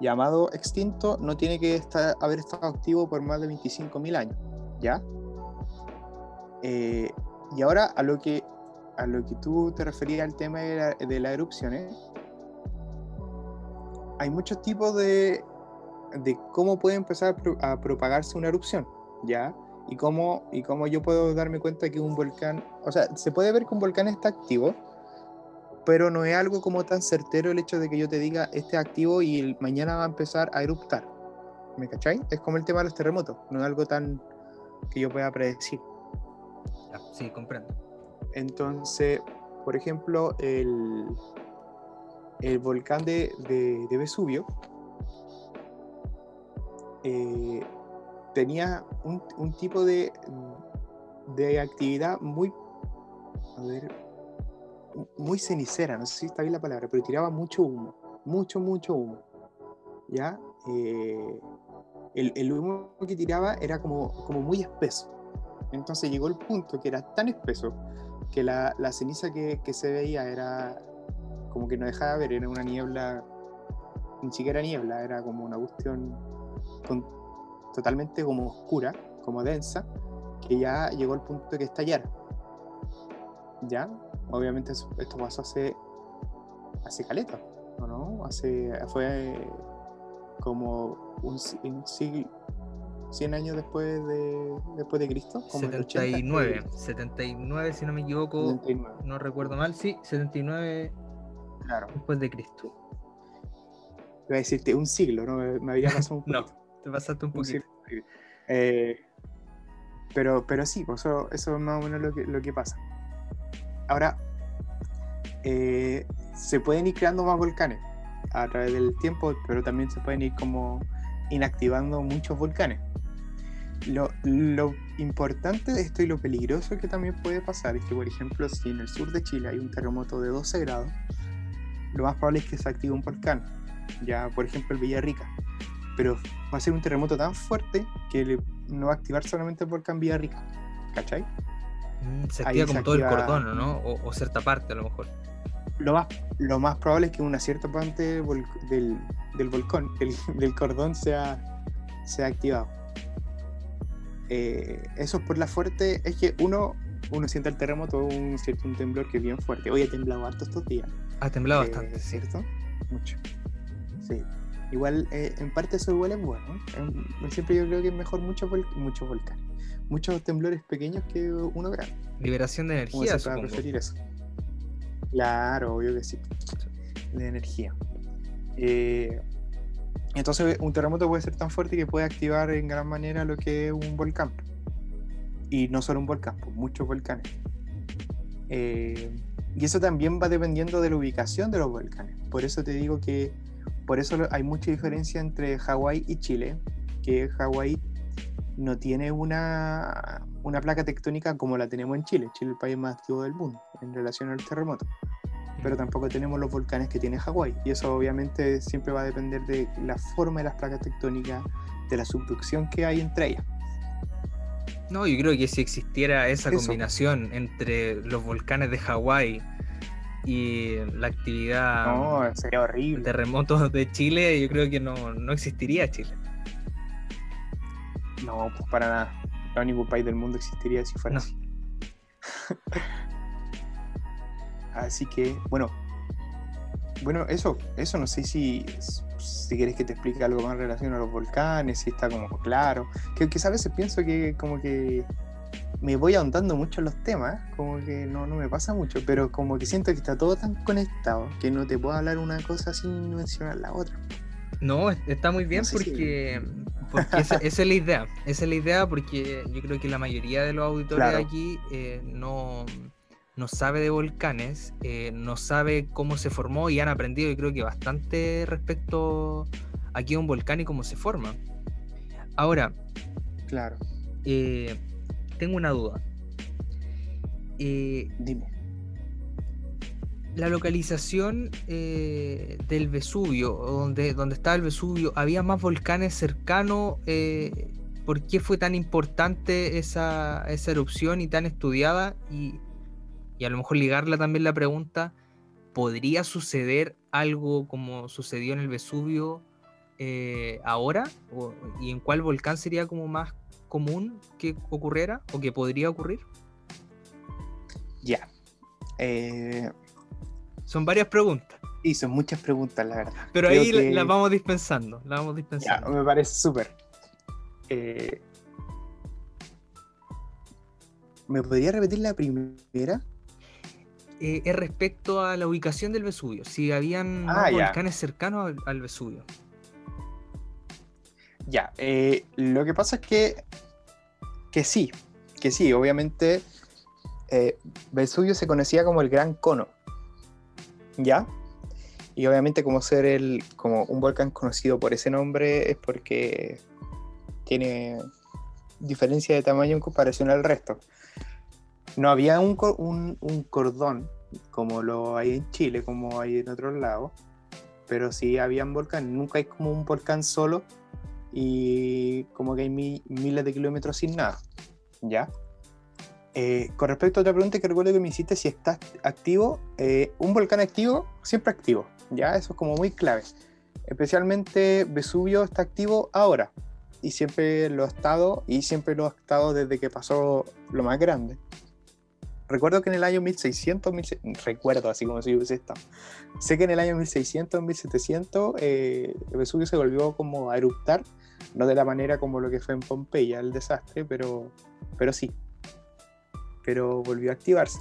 llamado extinto, no tiene que estar, haber estado activo por más de 25.000 años. ¿Ya? Eh, y ahora a lo que a lo que tú te referías al tema de, la- de las erupciones, hay muchos tipos de, de cómo puede empezar a, pro- a propagarse una erupción, ¿ya? Y cómo, y cómo yo puedo darme cuenta que un volcán, o sea, se puede ver que un volcán está activo, pero no es algo como tan certero el hecho de que yo te diga, este es activo y el- mañana va a empezar a eruptar. ¿Me cachai? Es como el tema de los terremotos, no es algo tan que yo pueda predecir. Sí, comprendo. Entonces, por ejemplo, el, el volcán de, de- Vesubio eh, tenía un, un tipo de, de actividad muy, a ver, muy cenicera, no sé si está bien la palabra, pero tiraba mucho humo, mucho, mucho humo. ¿Ya? Eh, el, el humo que tiraba era como, como muy espeso. Entonces llegó el punto que era tan espeso que la, la ceniza que, que se veía era como que no dejaba de ver, era una niebla, ni siquiera niebla, era como una cuestión con- totalmente como oscura, como densa, que ya llegó al punto de que estallara. ¿Ya? Obviamente eso- esto pasó hace, hace caleta, ¿o no? Hace, fue como un, un siglo, 100 años después de, después de Cristo, como el 80 después de 79, Cristo. 79 si no me equivoco, 79, no recuerdo mal, sí, 79 claro. después de Cristo. Iba a decirte un siglo, ¿no? Me, me habría pasado un No, poquito. te pasaste un poquito. siglo. Eh, pero, pero sí, pues eso, eso es más o menos lo que, lo que pasa. Ahora, eh, se pueden ir creando más volcanes a través del tiempo, pero también se pueden ir como inactivando muchos volcanes. Lo, lo importante de esto y lo peligroso que también puede pasar es que, por ejemplo, si en el sur de Chile hay un terremoto de 12 grados, lo más probable es que se active un volcán. Ya, por ejemplo, el Villarrica. Pero va a ser un terremoto tan fuerte que le- no va a activar solamente el volcán Villarrica. ¿Cachai? Mm, Se Ahí activa se como todo el cordón, ¿o ¿no? O, o cierta parte a lo mejor. Lo más, lo más probable es que una cierta parte del, vol- del, del volcán, del, del cordón, sea, sea activado. Eh, eso por la fuerte, es que uno, uno siente el terremoto, un, siente un temblor que es bien fuerte. Hoy ha temblado harto estos días. Ha temblado eh, bastante, sí. ¿Cierto? Mucho. Sí. Igual, eh, en parte eso igual es bueno. Em, siempre yo creo que es mejor muchos vol- volcanes. muchos temblores pequeños que uno grande. Liberación de ¿Cómo energía, se preferir eso? Claro, obvio que sí. De energía. Eh, entonces, un terremoto puede ser tan fuerte que puede activar en gran manera lo que es un volcán. Y no solo un volcán, pues muchos volcanes. Eh, y eso también va dependiendo de la ubicación de los volcanes. Por eso te digo que por eso hay mucha diferencia entre Hawái y Chile, que Hawái no tiene una, una placa tectónica como la tenemos en Chile. Chile es el país más activo del mundo en relación al terremoto. Pero tampoco tenemos los volcanes que tiene Hawái. Y eso obviamente siempre va a depender de la forma de las placas tectónicas, de la subducción que hay entre ellas. No, yo creo que si existiera esa Eso. combinación entre los volcanes de Hawái y la actividad No, sería horrible. terremotos de Chile, yo creo que no, no existiría Chile. No, pues para nada. No, ningún país del mundo existiría si fuera No. así. así que, bueno. Bueno, eso, eso no sé si, si quieres que te explique algo más en relación a los volcanes, si está como claro. Que, que a veces pienso que como que me voy ahondando mucho en los temas, como que no, no me pasa mucho, pero como que siento que está todo tan conectado que no te puedo hablar una cosa sin mencionar la otra. No, es- está muy bien No sé si- porque, porque esa, esa es la idea. Esa es la idea porque yo creo que la mayoría de los auditores Claro. aquí eh, no, no sabe de volcanes, eh, no sabe cómo se formó y han aprendido yo creo que bastante respecto a un volcán y cómo se forma. Ahora, Claro, eh, tengo una duda. Eh, dime. la localización del Vesubio, donde, donde estaba el Vesubio, ¿había más volcanes cercanos? ¿Por qué fue tan importante esa, esa erupción y tan estudiada? Y, y a lo mejor ligarla también la pregunta, ¿podría suceder algo como sucedió en el Vesubio eh, ahora? O- ¿Y en cuál volcán sería como más común que ocurriera o que podría ocurrir? Ya. Eh, Son varias preguntas. y son muchas preguntas, la verdad. Pero Creo ahí que- las vamos dispensando, las vamos Ya, dispensando. me parece súper. Eh, ¿Me podría repetir la primera? Eh, es respecto a la ubicación del Vesubio, si habían Ah, volcanes cercanos al, al Vesubio. Ya, eh, lo que pasa es que, que sí, que sí, obviamente eh, Vesubio se conocía como el Gran Cono, ¿ya? Y obviamente como ser el, como un volcán conocido por ese nombre es porque tiene diferencia de tamaño en comparación al resto. No había un, co- un, un cordón como lo hay en Chile, como hay en otros lados, pero sí habían volcanes. Nunca hay como un volcán solo y como que hay mi- miles de kilómetros sin nada. ¿Ya? Eh, con respecto a otra pregunta que recuerdo que me hiciste, si está activo, eh, un volcán activo, siempre activo. ¿Ya? Eso es como muy clave. Especialmente Vesubio está activo ahora. Y siempre lo ha estado, y siempre lo ha estado desde que pasó lo más grande. Recuerdo que en el año 1600, 1600 recuerdo así como si hubiese estado. Sé que en el año 1600, 1700, eh, Vesubio se volvió como a eruptar, no de la manera como lo que fue en Pompeya, el desastre, pero, pero sí. Pero volvió a activarse.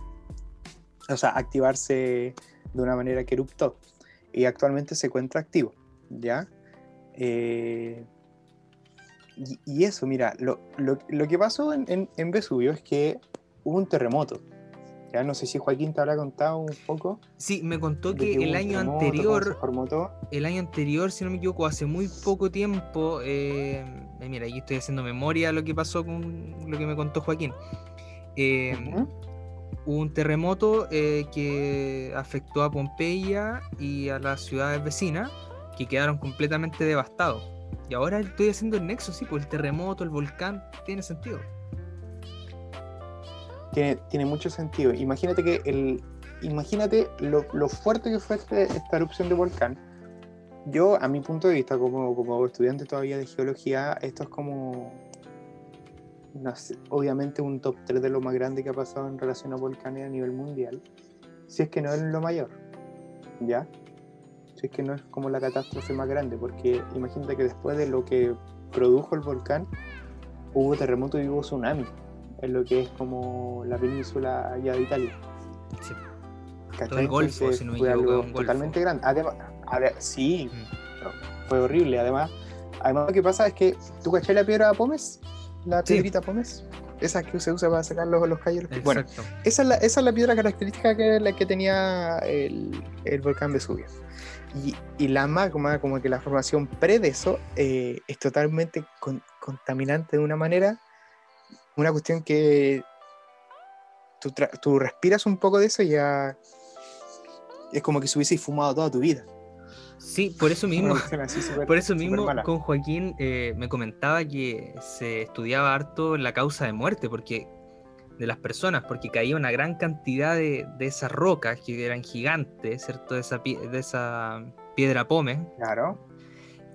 O sea, activarse de una manera que eruptó. Y actualmente se encuentra activo, ¿ya? Eh, y, eso, mira, lo, lo- lo que pasó en, en- en Vesubio es que hubo un terremoto. Ya no sé si Joaquín te habrá contado un poco. Sí, me contó que el año terremoto, anterior, formó todo. el año anterior, si no me equivoco, hace muy poco tiempo, eh, eh, mira, aquí estoy haciendo memoria de lo que pasó con lo que me contó Joaquín. Eh. Hubo un terremoto eh, que afectó a Pompeya y a las ciudades vecinas, que quedaron completamente devastados. Y ahora estoy haciendo el nexo, sí, pues el terremoto, el volcán, tiene sentido. Tiene, tiene mucho sentido. Imagínate que el, imagínate lo, lo fuerte que fue este- esta erupción de volcán. Yo, a mi punto de vista, como, como estudiante todavía de geología, esto es como, obviamente un top 3 de lo más grande que ha pasado en relación a volcanes a nivel mundial. Si es que no es lo mayor, ¿ya? Si es que no es como la catástrofe más grande, porque imagínate que después de lo que produjo el volcán, hubo terremoto y hubo tsunami, en lo que es como la península allá de Italia. Sí. Todo el Golfo, Entonces, si no me fue algo un golfo. totalmente grande. Además, a ver, sí, Mm. fue horrible. Además, además lo que pasa es que, ¿tú cachai la piedra Pómez? La Sí. piedrita Pómez. Esa que se usa para sacar los, los callos. Bueno, esa es, la, esa es la piedra característica que, la que tenía el, el volcán Vesubio. Y, y la magma, como que la formación pre de eso, eh, es totalmente con- contaminante de una manera, una cuestión que tú, tú respiras un poco de eso y ya es como que si hubieses fumado toda tu vida. Sí, por eso mismo. Por eso mismo, con Joaquín eh, me comentaba que se estudiaba harto la causa de muerte porque de las personas, porque caía una gran cantidad de, de esas rocas que eran gigantes, ¿cierto? De esa, pie- de esa piedra pome, Claro.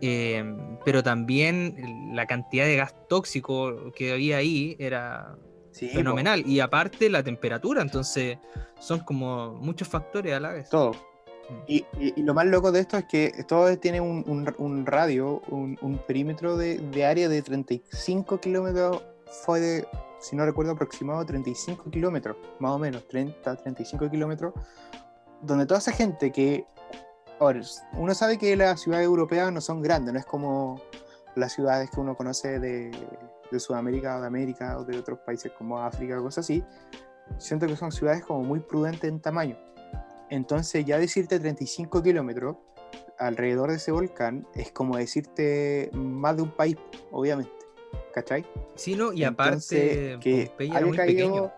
Eh, pero también la cantidad de gas tóxico que había ahí era Sí, po, fenomenal. Y aparte la temperatura, entonces son como muchos factores a la vez. todo. Mm. Y, y- y lo más loco de esto es que todo tiene un, un- un radio, un, un perímetro de, de área de 35 kilómetros, fue de, si no recuerdo, aproximado 35 kilómetros, más o menos, 30, 35 kilómetros, donde toda esa gente que, ahora, uno sabe que las ciudades europeas no son grandes, no es como las ciudades que uno conoce de, de Sudamérica o de América o de otros países como África o cosas así, siento que son ciudades como muy prudentes en tamaño. Entonces ya decirte 35 kilómetros alrededor de ese volcán es como decirte más de un país, obviamente. ¿Cachai? Sí, ¿no? Y Entonces, aparte, que Pompeya era muy caído pequeño.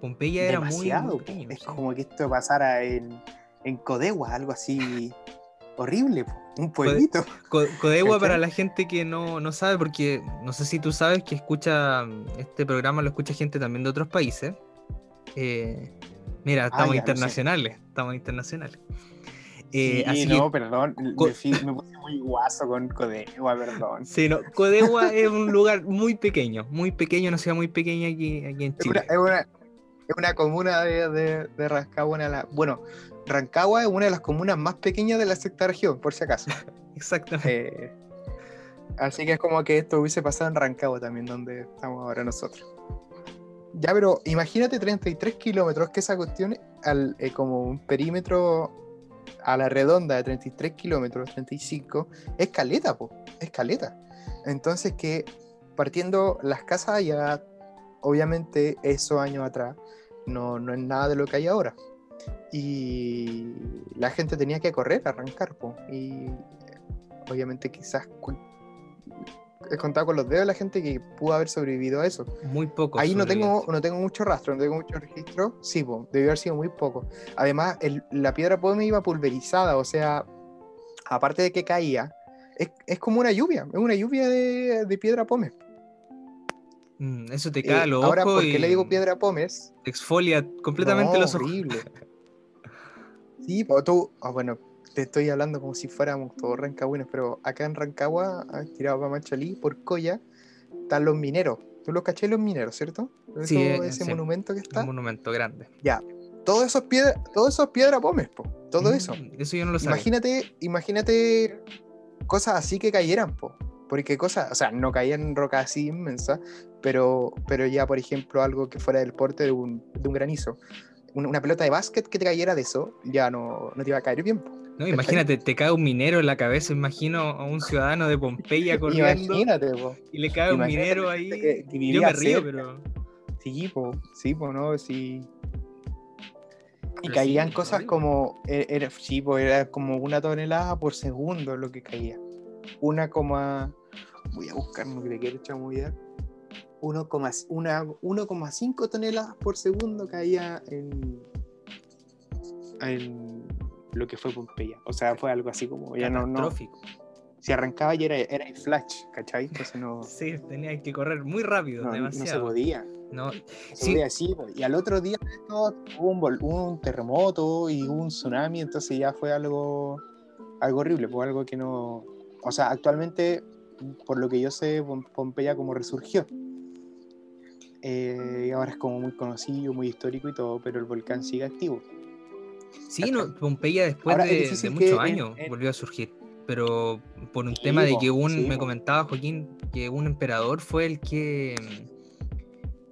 Pompeya era muy, demasiado. muy pequeño. es sí. como que esto pasara en, en Codegua, algo así horrible. Un pueblito. Co- Codegua para la gente que no, no sabe, porque no sé si tú sabes que escucha este programa, lo escucha gente también de otros países. Eh, mira, estamos Ah, ya, lo sé. internacionales, estamos internacionales. Eh, sí, así no, que, perdón. Co- Me, puse muy guaso con Codegua, perdón. sí, no, Codegua es un lugar muy pequeño, muy pequeño, una ciudad muy pequeña aquí, aquí en Es una, Chile. es una- es una comuna de, de, de las- bueno, Rancagua es una de las comunas más pequeñas de la sexta región, por si acaso. Exactamente. Eh, así que es como que esto hubiese pasado en Rancagua también, donde estamos ahora nosotros. Ya, pero imagínate 33 kilómetros, que esa cuestión, al, eh, como un perímetro a la redonda de 33 kilómetros, 35, es caleta, po, es caleta. Entonces que partiendo las casas allá, obviamente esos años atrás, no, no es nada de lo que hay ahora. Y la gente tenía que correr, arrancar, po, y obviamente quizás he contado con los dedos la gente que pudo haber sobrevivido a eso. Muy poco. Ahí no tengo, no tengo mucho rastro, no tengo mucho registro. Sí, po, debió haber sido muy poco. Además, el- la piedra pome iba pulverizada, o sea, aparte de que caía, es, es como una lluvia, es una lluvia de, de piedra pómez. Mm, Eso te Eh, cae a los ahora, ¿por qué y le digo piedra pómez? exfolia completamente No, los ojos. horrible. Sí, po, tú, ah, bueno, te estoy hablando como si fuéramos todos rancagüinos, pero acá en Rancagua, tirado para Machalí, por Coya, están los mineros. ¿Tú los caché los mineros, cierto? Sí, Eso- eh, ese sí. monumento que está. Un monumento grande. Todos esos piedra, todos esos piedra pómez, po. Todo Mm, eso. Eso yo no lo sabía. Imagínate, imagínate cosas así que cayeran, po. Porque cosas, o sea, no caían rocas así inmensas, pero, pero ya, por ejemplo, algo que fuera del porte de un, de un granizo. Una, una pelota de básquet que te cayera de eso, ya no, no te iba a caer bien. No, imagínate, te cae un minero en la cabeza, imagino a un ciudadano de Pompeya corriendo Imagínate, po. y le cae un minero ahí. que- que Yo me río, cerca. pero Sí, po, sí, po, no, sí. Y Pero caían sí, cosas como, e- era, sí, po, era como una tonelada por segundo lo que caía. Una coma, voy a buscar, no quiero chamullar. 1,5 una- 1,5 toneladas por segundo caía en, en lo que fue Pompeya. O sea, fue algo así como, ya no, no, si arrancaba ya era, era el flash, ¿cachai? Entonces no, Sí, tenía que correr muy rápido, no, no se demasiado. podía. No, Se Sí. podía así, po. y al otro día esto hubo un, terremoto y hubo un tsunami, entonces ya fue algo, algo horrible, pues algo que no... O sea, actualmente, por lo que yo sé, Pom- Pompeya como resurgió. Eh, y ahora es como muy conocido, muy histórico y todo, pero el volcán sigue activo. sí, no, Pompeya después Ahora, de, de muchos en- años en- volvió a surgir. pero por un tema de que un, me comentaba Joaquín, que un emperador fue el que,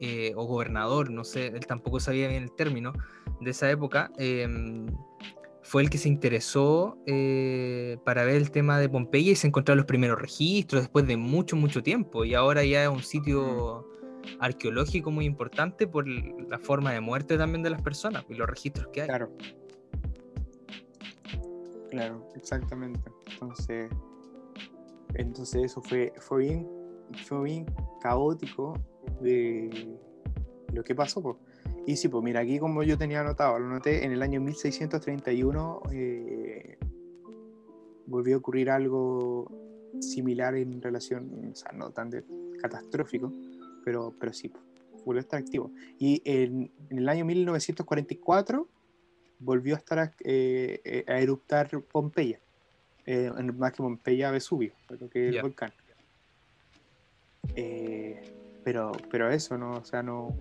eh, o gobernador, no sé, él tampoco sabía bien el término de esa época, em, fue el que se interesó eh, para ver el tema de Pompeya y se encontraron los primeros registros después de mucho, mucho tiempo. Y ahora ya es un sitio arqueológico muy importante por la forma de muerte también de las personas y los registros que hay. Claro. Claro, exactamente. Entonces, entonces eso fue, fue bien, fue bien caótico de lo que pasó. Y sí, pues mira, aquí como yo tenía anotado, lo noté, en el año 1631 eh, volvió a ocurrir algo similar en relación, o sea, no tan catastrófico, pero, pero sí, volvió a estar activo. Y en, el año 1944 volvió a estar eh, eh, a eruptar Pompeya, más que Pompeya, Vesubio, lo que es el volcán. pero, pero eso, ¿no? O sea, no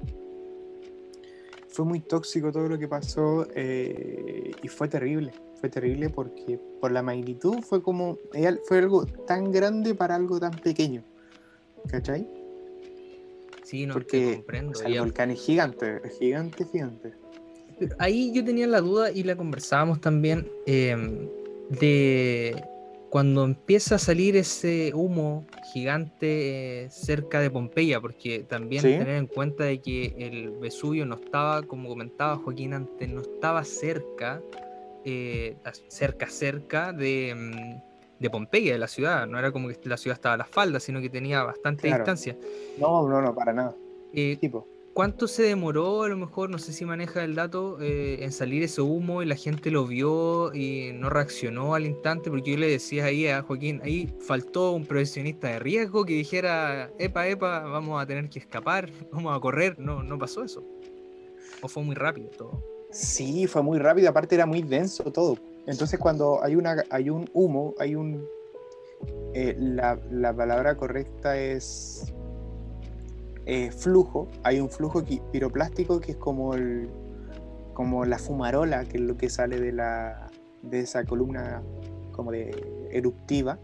fue muy tóxico todo lo que pasó eh, y fue terrible. Fue terrible porque por la magnitud fue como. Fue algo tan grande para algo tan pequeño. ¿Cachai? Sí, no porque, comprendo. el volcán es gigante, es gigante, gigante. ahí yo tenía la duda y la conversábamos también eh, de cuando empieza a salir ese humo gigante eh, cerca de Pompeya, porque también tener en cuenta de que el Vesubio no estaba, como comentaba Joaquín antes, no estaba cerca, eh, cerca, cerca de, mm, de, Pompeya, de la ciudad. No era como que la ciudad estaba a las faldas, sino que tenía bastante distancia. No, no, no, para nada. Eh, tipo ¿Cuánto se demoró, a lo mejor, no sé si maneja el dato, eh, en salir ese humo y la gente lo vio y no reaccionó al instante? Porque yo le decía ahí a Joaquín, ahí faltó un profesionista de riesgo que dijera, epa, epa, vamos a tener que escapar, vamos a correr. No, no pasó eso. ¿O fue muy rápido todo? Sí, fue muy rápido, aparte era muy denso todo. Entonces cuando hay, una, hay un humo, hay un... Eh, la, la palabra correcta es eh, flujo, hay un flujo piroplástico que es como, el, como la fumarola, que es lo que sale de, la, de esa columna como de eruptiva.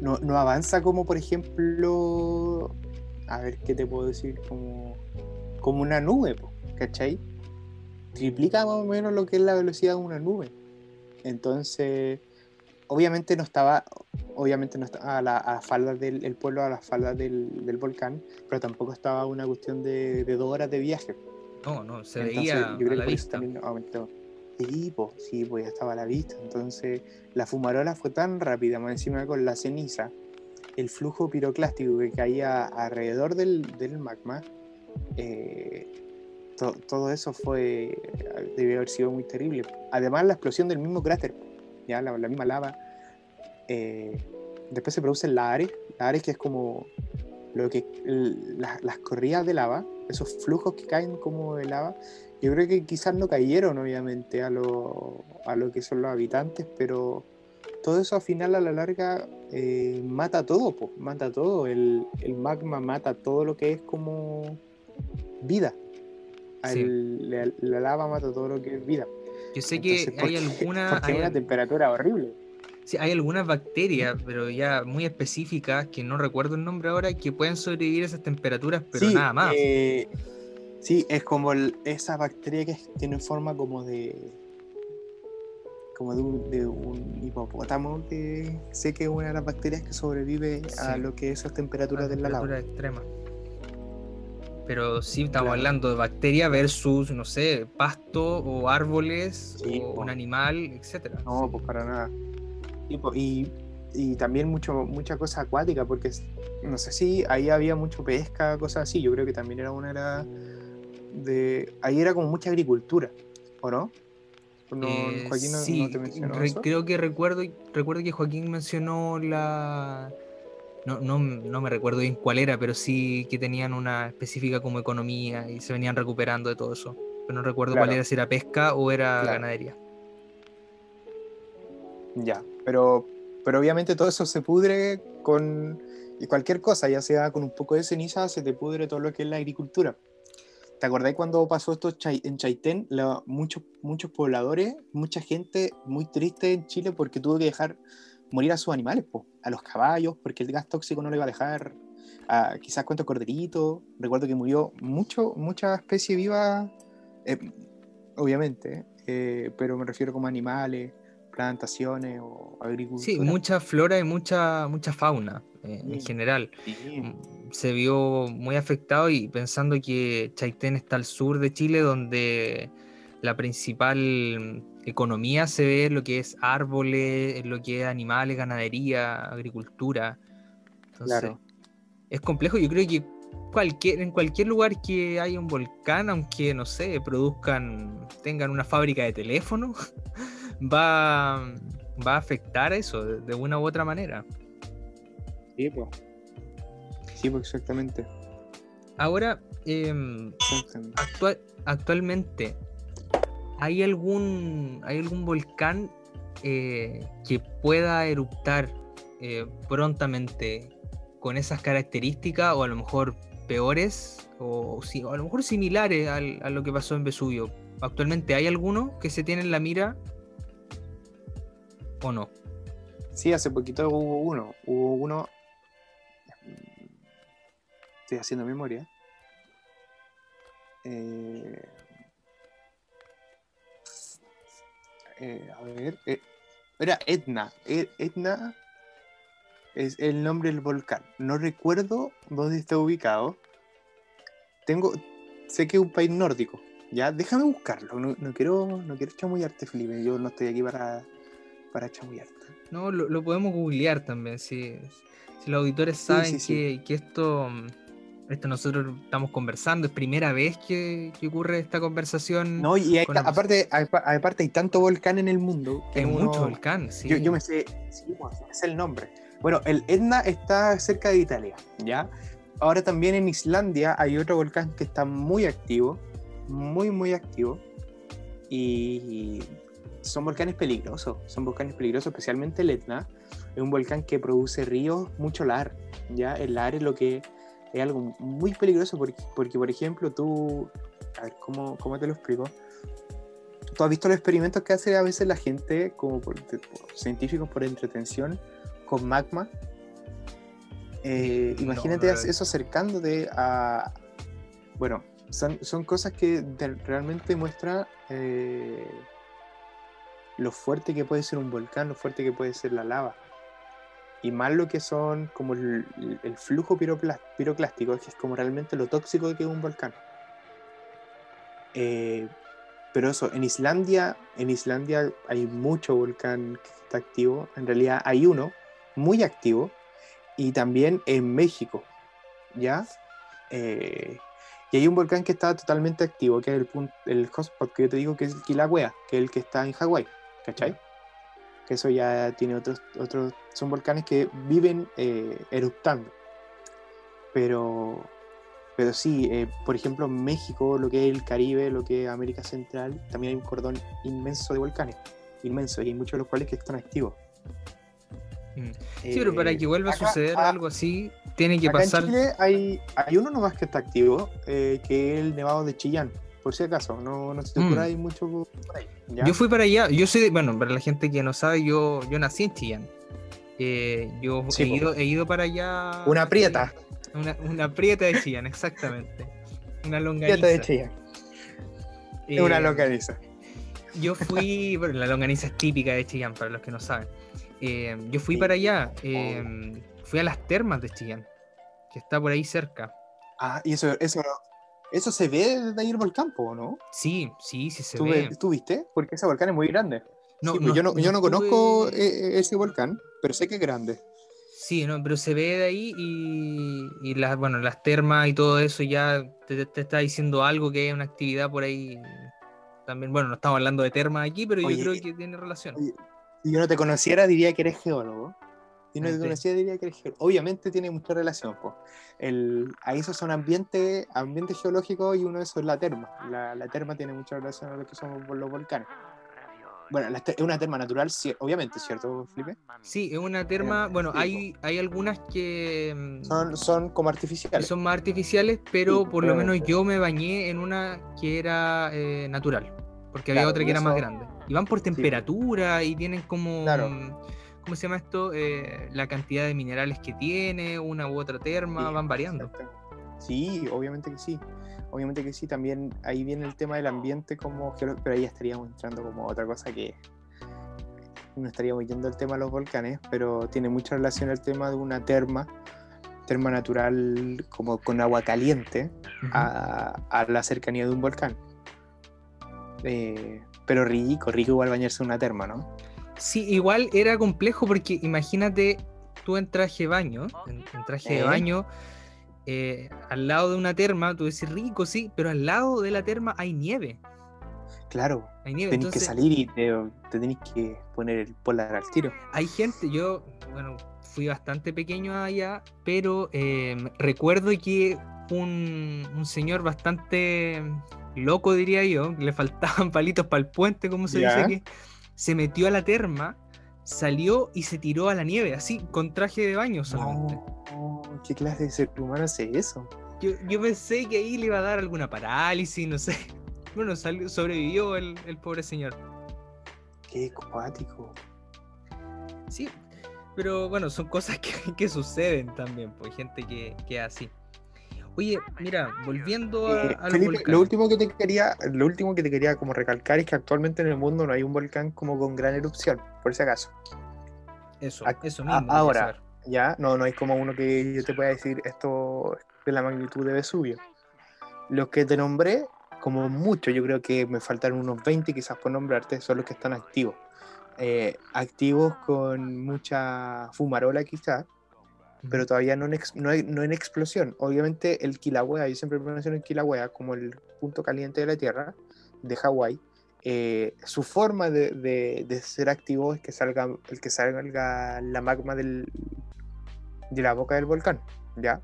No, no avanza como, por ejemplo, a ver qué te puedo decir, como, como una nube, ¿cachai? Triplica más o menos lo que es la velocidad de una nube. Entonces, obviamente no estaba, obviamente no estaba a, la, falda del pueblo, a las faldas del, volcán, pero tampoco estaba una cuestión de, dos horas de viaje. No, no, se veía yo creo a la vista. también aumentó. Sí, pues, sí, pues ya estaba a la vista. Entonces, la fumarola fue tan rápida, más encima con la ceniza, el flujo piroclástico que caía alrededor del, magma, eh, todo eso fue, debió haber sido muy terrible. Además, la explosión del mismo cráter ya la, misma lava. Eh, después se producen lares, lares que es como lo que las corridas de lava, esos flujos que caen como de lava. Yo creo que quizás no cayeron, obviamente, a lo, a lo que son los habitantes, pero todo eso al final, a la larga, eh, mata todo, mata todo. El, magma mata todo lo que es como vida. La, lava mata todo lo que es vida. Yo sé que hay alguna. hay una temperatura horrible. Sí, hay algunas bacterias, pero ya muy específicas, que no recuerdo el nombre ahora, que pueden sobrevivir a esas temperaturas, pero nada más. Eh, sí, es como esa bacteria que tiene forma como de. como de un, de un hipopótamo, que sé que es una de las bacterias que sobrevive a lo que es esas temperaturas de la lava. extrema pero sí estamos hablando de bacteria versus, no sé, pasto o árboles o un animal, etcétera. No, pues para nada. Y, y, también mucho, mucha cosa acuática, porque no sé si ahí había mucho pesca, cosas así. Yo creo que también era una era de. Ahí era como mucha agricultura, ¿o no? No, eh, Joaquín no, te mencionó Creo que recuerdo, recuerdo que Joaquín mencionó la no, no, no, me recuerdo bien cuál era, pero sí que tenían una específica como economía y se venían recuperando de todo eso. Pero no recuerdo cuál era, si era pesca o era ganadería. Ya, pero, pero obviamente todo eso se pudre con y cualquier cosa, ya sea con un poco de ceniza, se te pudre todo lo que es la agricultura. ¿Te acordás cuando pasó esto en Chaitén? La- muchos, muchos pobladores, mucha gente muy triste en Chile porque tuvo que dejar morir a sus animales, po, a los caballos, porque el gas tóxico no le iba a dejar, a, quizás cuántos corderitos. Recuerdo que murió mucho, mucha especie viva, eh, obviamente, eh, pero me refiero como animales, plantaciones o agricultura. Sí, mucha flora y mucha, mucha fauna eh, en general. Sí. Mm, Se vio muy afectado y pensando que Chaitén está al sur de Chile, donde la principal economía se ve en lo que es árboles, en lo que es animales, ganadería, agricultura. Entonces, Claro. es complejo. Yo creo que cualquier, en cualquier lugar que haya un volcán, aunque no sé, produzcan, tengan una fábrica de teléfono, va, va a afectar a eso de, una u otra manera. Sí, pues. Sí, pues exactamente. Ahora, em, Exactamente. actua- actualmente, ¿hay algún, ¿hay algún volcán eh, que pueda eruptar eh, prontamente con esas características o a lo mejor peores o, o a lo mejor similares a lo que pasó en Vesubio? ¿Actualmente hay alguno que se tiene en la mira o no? Sí, hace poquito hubo uno. Hubo uno. Estoy haciendo memoria. Eh, eh, a ver. eh, era Etna. E- Etna es el nombre del volcán. No recuerdo dónde está ubicado. Tengo. Sé que es un país nórdico. Ya, déjame buscarlo. No, no quiero, no quiero chamullarte, Felipe. Yo no estoy aquí para, para chamullarte. No, lo, lo podemos googlear también. Si, si los auditores saben sí, sí. Que, que esto, mm, esto nosotros estamos conversando, es primera vez que, que ocurre esta conversación. No, y hay con aparte, hay- aparte hay tanto volcán en el mundo. que hay uno- mucho volcán, sí. Yo, yo me sé, sí, pues, me sé el nombre. Bueno, el Etna está cerca de Italia, ¿ya? Ahora también en Islandia hay otro volcán que está muy activo, muy, muy activo. Y son volcanes peligrosos, son volcanes peligrosos, especialmente el Etna. Es un volcán que produce ríos, mucho lar, ¿ya? El lar es lo que es algo muy peligroso porque, porque por ejemplo, tú, a ver, ¿cómo, cómo te lo explico? ¿Tú has visto los experimentos que hace a veces la gente, como por- por científicos por entretención, con magma? Eh, No, imagínate no eso acercándote a... Bueno, son, son cosas que de- realmente muestran eh, lo fuerte que puede ser un volcán, lo fuerte que puede ser la lava. Y más lo que son como el, el flujo piroclástico, que es como realmente lo tóxico que es un volcán. Eh, pero eso, en Islandia, en Islandia hay mucho volcán que está activo. En realidad hay uno muy activo. Y también en México, ¿ya? Eh, y hay un volcán que está totalmente activo, que es el, punto, el hotspot que yo te digo, que es el Kilauea, que es el que está en Hawái, ¿cachai? Que eso ya tiene otros, otros, son volcanes que viven eh, eruptando. Pero, pero sí, eh, por ejemplo, México, lo que es el Caribe, lo que es América Central, también hay un cordón inmenso de volcanes, inmenso, y hay muchos de los cuales que están activos. Mm. Sí, pero para que vuelva acá- a suceder ah, algo así, tiene que Acá pasar. en Chile hay, hay uno nomás que está activo, eh, que es el Nevado de Chillán, por si acaso, no, no se te ocurra mucho por ahí. ¿ya? Yo fui para allá, yo soy, de- bueno, para la gente que no sabe, yo, yo nací en Chillán. Eh, yo Sí, he, ido, he ido para allá. Una prieta, Una, una prieta de Chillán, exactamente. Una longaniza. prieta de Chillán, Eh, una localiza. Yo fui, bueno, la longaniza es típica de Chillán, para los que no saben. Eh, yo fui Sí, para allá, eh, fui a las termas de Chillán, que está por ahí cerca. Ah, y eso, eso, eso se ve desde ahí el volcán, po, ¿no? Sí, sí, sí se ¿Tú, ve. ¿Tú viste? Porque ese volcán es muy grande. No, Sí, pues no- yo no, yo no conozco eh, ese volcán, pero sé que es grande. Sí, no, pero se ve de ahí y, y las, bueno, las termas y todo eso ya te, te está diciendo algo que es una actividad por ahí. También, bueno, no estamos hablando de termas aquí, pero Oye, yo creo que tiene relación. oye, Si yo no te conociera, diría que eres geólogo. No Mente. conociera, diría que geólogo. Obviamente tiene mucha relación. po. El, ahí esos son ambientes ambiente geológicos y uno de esos es la terma. La, la terma tiene mucha relación a lo que son los volcanes. Bueno, es una terma natural, obviamente, ¿cierto, Felipe? Sí, es una terma. Bueno, hay, hay algunas que, mm, Son, son como artificiales. son más artificiales, pero Sí, por lo menos yo me bañé en una que era eh, natural. Porque había otra que y era más grande. Y van por temperatura y tienen como. Claro. ¿Cómo se llama esto? Eh, la cantidad de minerales que tiene, una u otra terma, Sí, van variando. Sí, obviamente que sí. Obviamente que sí. También ahí viene el tema del ambiente como geolo- pero ahí estaríamos entrando como otra cosa que no estaríamos yendo al tema de los volcanes, pero tiene mucha relación al tema de una terma, terma natural como con agua caliente a la cercanía de un volcán. Eh, pero rico, rico igual bañarse en una terma, ¿no? Sí, igual era complejo porque imagínate tú en traje de baño, en, en traje de baño, eh, al lado de una terma, tú decís rico, sí, pero al lado de la terma hay nieve. Claro, Hay nieve. tenéis que salir y te, te tenéis que poner el polar al tiro. hay gente, yo, bueno, fui bastante pequeño allá, pero eh, recuerdo que un, un señor bastante loco, diría yo, le faltaban palitos para el puente, como se Ya. dice aquí, se metió a la terma, salió y se tiró a la nieve, así, con traje de baño solamente. No, ¿qué clase de ser humano hace eso? Yo, yo pensé que ahí le iba a dar alguna parálisis, no sé. Bueno, salió, sobrevivió el, el pobre señor. Qué cuático. Sí, pero bueno, son cosas que, que suceden también, pues gente que, que es así. Oye, mira, volviendo a, Eh, a Felipe, lo último que te quería, lo último que te quería como recalcar es que actualmente en el mundo no hay un volcán como con gran erupción, por si acaso. Eso, eso mismo. ahora. Ya, no, no hay como uno que yo te pueda decir esto es de la magnitud de Vesubio. Los que te nombré, como mucho, yo creo que me faltaron unos 20 quizás por nombrarte, son los que están activos. Eh, activos con mucha fumarola quizás, pero todavía no en, ex- no, hay- no en explosión. Obviamente el Kilauea, yo siempre menciono el Kilauea como el punto caliente de la Tierra, de Hawái. eh, su forma de, de- de ser activo es que salga el que salga la magma del, de la boca del volcán, ¿ya?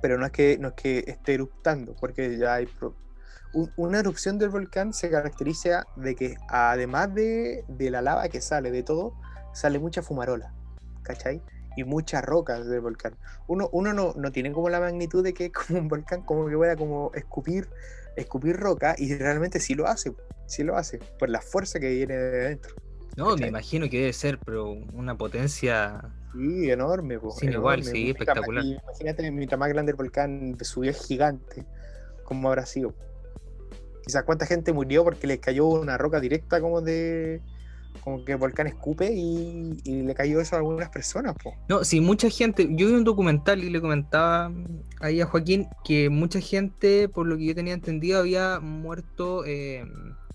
Pero no es que, no es que esté eruptando, porque ya hay... pro- un- una erupción del volcán se caracteriza de que además de, de la lava que sale, de todo, sale mucha fumarola, ¿cachai? Y muchas rocas del volcán. Uno, uno no, no tiene como la magnitud de que es como un volcán, como que pueda como escupir, escupir roca, y realmente sí lo hace, sí lo hace, por la fuerza que viene de dentro. No, me imagino que debe ser, pero una potencia. Sí, enorme. Sin igual, sí, espectacular. y Imagínate, mientras más grande el volcán es gigante, como habrá sido. Quizás cuánta gente murió porque les cayó una roca directa como de... Como que el volcán escupe y, y le cayó eso a algunas personas, po. No, sí, mucha gente. Yo vi un documental y le comentaba ahí a Joaquín que mucha gente, por lo que yo tenía entendido, había muerto eh,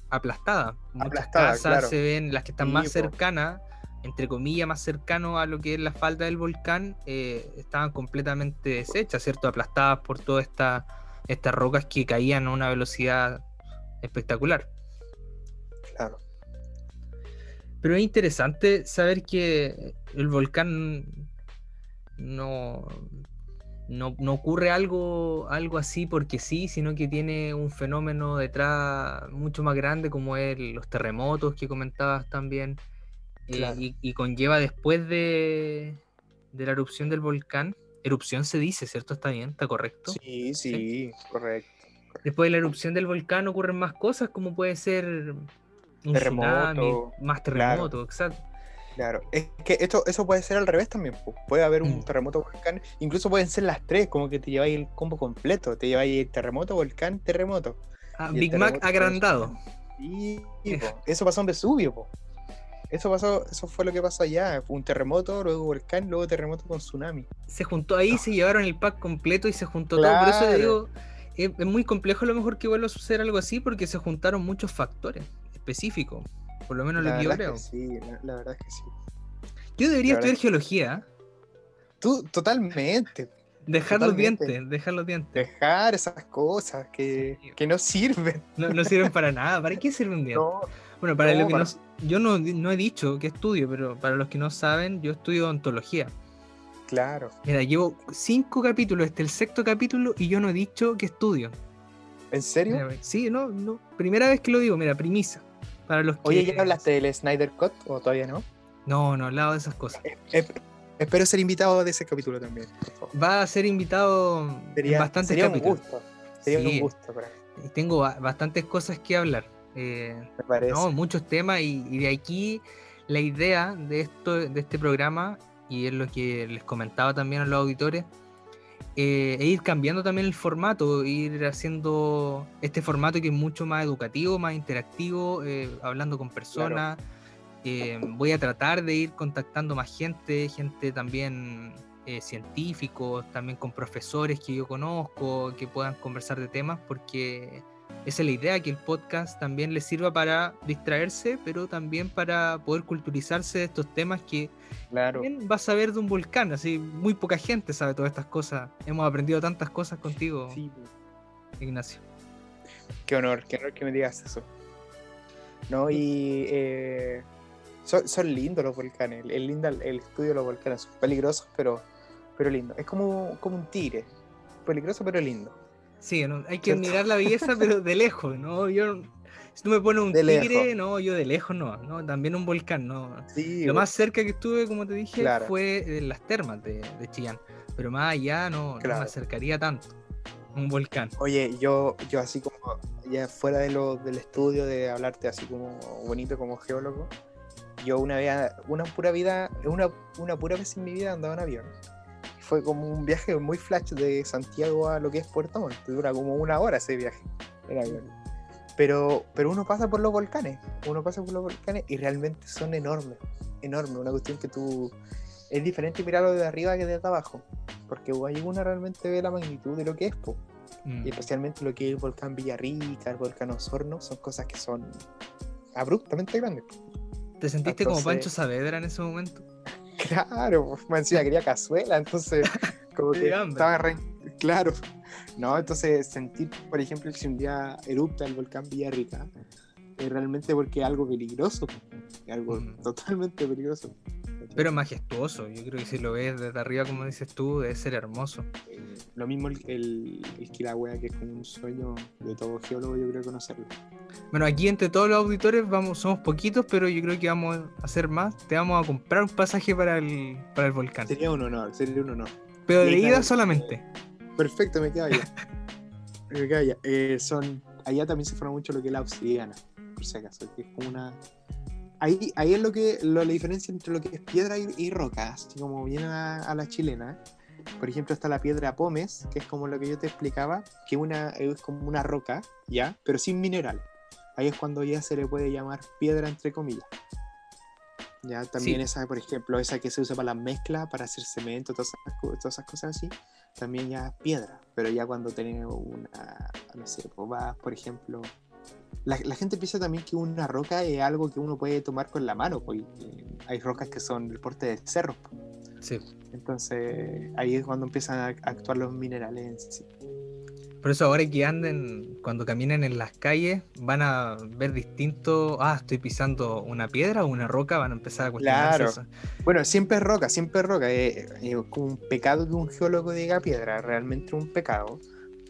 aplastada. Muchas Aplastada, casas claro. se ven, las que están Sí, más po. cercanas, entre comillas, más cercano a lo que es la falda del volcán, eh, estaban completamente deshechas, ¿cierto? Aplastadas por todas esta- estas rocas que caían a una velocidad espectacular. Claro. Pero es interesante saber que el volcán no, no, no ocurre algo, algo así porque sí, sino que tiene un fenómeno detrás mucho más grande como es los terremotos que comentabas también. eh, y, y conlleva después de, de la erupción del volcán. Erupción se dice, ¿cierto? ¿Está bien? ¿Está correcto? Sí, sí, correcto. Después de la erupción del volcán ocurren más cosas como puede ser un Terremoto, tsunami, más claro. terremotos, exacto. Claro. Es que esto, eso puede ser al revés también. Puede haber un Mm. terremoto volcán. Incluso pueden ser las tres, como que te lleváis el combo completo. Te lleváis el terremoto, volcán, terremoto. Ah, Y Big Mac terremoto agrandado. Sí, po. eso pasó en Vesubio, po. Eso pasó, eso fue lo que pasó allá. Un terremoto, luego volcán, luego terremoto con tsunami. Se juntó ahí, se llevaron el pack completo y se juntó todo. Por eso te Claro. digo, es, es muy complejo a lo mejor que vuelva a suceder algo así porque se juntaron muchos factores específicos. Por lo menos La lo que yo creo. es que sí, la, la verdad es que sí. Yo debería La estudiar geología. Tú, totalmente. Dejar los dientes, dejar los dientes. Dejar esas cosas que, Sí. que no sirven. No, no sirven para nada. ¿Para qué sirve un diente? No, Bueno, para No, lo que para- no- yo no, no he dicho que estudio, pero para los que no saben, yo estudio ontología. claro. Mira, llevo cinco capítulos, este es el sexto capítulo, y yo no he dicho que estudio. ¿En serio? Mira, Sí, no, no. Primera vez que lo digo, mira, premisa. Para los que... Oye, ¿ya hablaste del Snyder Cut o todavía no? No, no he hablado de esas cosas. Eh, espero ser invitado de ese capítulo también. Va a ser invitado Sería, en bastantes sería un capítulos. gusto. Sería Sí. un gusto para mí, Tengo ba- bastantes cosas que hablar. Eh, me parece. no, muchos temas y, y de aquí la idea de esto, de este programa y es lo que les comentaba también a los auditores, eh, e ir cambiando también el formato, ir haciendo este formato que es mucho más educativo, más interactivo, eh, hablando con personas. Eh, voy a tratar de ir contactando más gente, gente también eh, científicos, también con profesores que yo conozco, que puedan conversar de temas, porque esa es la idea, que el podcast también les sirva para distraerse, pero también para poder culturizarse de estos temas que Claro. también vas a ver de un volcán, así muy poca gente sabe todas estas cosas. Hemos aprendido tantas cosas contigo, Sí, Ignacio. Qué honor, qué honor que me digas eso. No, y eh, son, son lindos los volcanes. Es linda el, el estudio de los volcanes. Son peligrosos, pero, pero lindo. Es como, como un tigre. Peligroso, pero lindo. Sí, no, hay que ¿Cierto? mirar la belleza, pero de lejos, ¿no? Yo, si tú me pones un De tigre, lejos. no, yo de lejos no, no, también un volcán, no. Sí, Lo más cerca que estuve, como te dije, Claro. fue en las termas de, de Chillán, pero más allá no, no me Claro. acercaría tanto. Un volcán. Oye, yo, yo así como, ya fuera de lo, del estudio, de hablarte así como bonito como geólogo, yo una vez, una pura vida, una, una pura vez en mi vida andaba en avión. Fue como un viaje muy flash de Santiago a lo que es Puerto Montt. Dura como una hora ese viaje en avión. Pero, pero uno pasa por los volcanes, uno pasa por los volcanes y realmente son enormes, enormes. Una cuestión que tú... Es diferente mirarlo de arriba que desde abajo, porque ahí uno realmente ve la magnitud de lo que es, po. Mm. Y especialmente lo que es el volcán Villarrica, el volcán Osorno, son cosas que son abruptamente grandes. ¿Te sentiste como entonces- Pancho Saavedra en ese momento? Claro, pues, más encima quería cazuela, entonces como Me que estaba re... Claro. No, entonces sentir, por ejemplo, si un día erupta el volcán Villarrica, es realmente porque es algo peligroso, algo Mm. totalmente peligroso. Pero majestuoso, yo creo que si lo ves desde arriba, como dices tú, debe ser hermoso. Eh, Lo mismo el, el, el Kilauea, que es como un sueño de todo geólogo, yo creo conocerlo. Bueno, aquí entre todos los auditores vamos, somos poquitos, pero yo creo que vamos a hacer más. Te vamos a comprar un pasaje para el, para el volcán. Sería un honor, sería un honor. Pero de ida solamente. Perfecto, me quedo allá. me quedo allá. Eh, son, allá también se forma mucho lo que es la obsidiana, por si acaso, que es como una... Ahí, ahí es lo que lo, la diferencia entre lo que es piedra y, y roca, así como viene a, a la chilena. Por ejemplo, está la piedra pómez, que es como lo que yo te explicaba, que una, es como una roca, ¿ya? Pero sin mineral. Ahí es cuando ya se le puede llamar piedra entre comillas. Ya, también Sí. esa, por ejemplo, esa que se usa para la mezcla, para hacer cemento, todas esas, todas esas cosas así, también ya es piedra. Pero ya cuando tenemos una, no sé, pues vas, por ejemplo, la, la gente piensa también que una roca es algo que uno puede tomar con la mano, pues, y hay rocas que son del porte de cerros. pues. Sí. Entonces ahí es cuando empiezan a a actuar los minerales en sí. Por eso ahora que anden, cuando caminen en las calles, van a ver distinto, ah, estoy pisando una piedra o una roca, van a empezar a cuestionarse Claro. eso. Bueno, siempre es roca, siempre es roca. Es, es como un pecado que un geólogo diga piedra, realmente un pecado.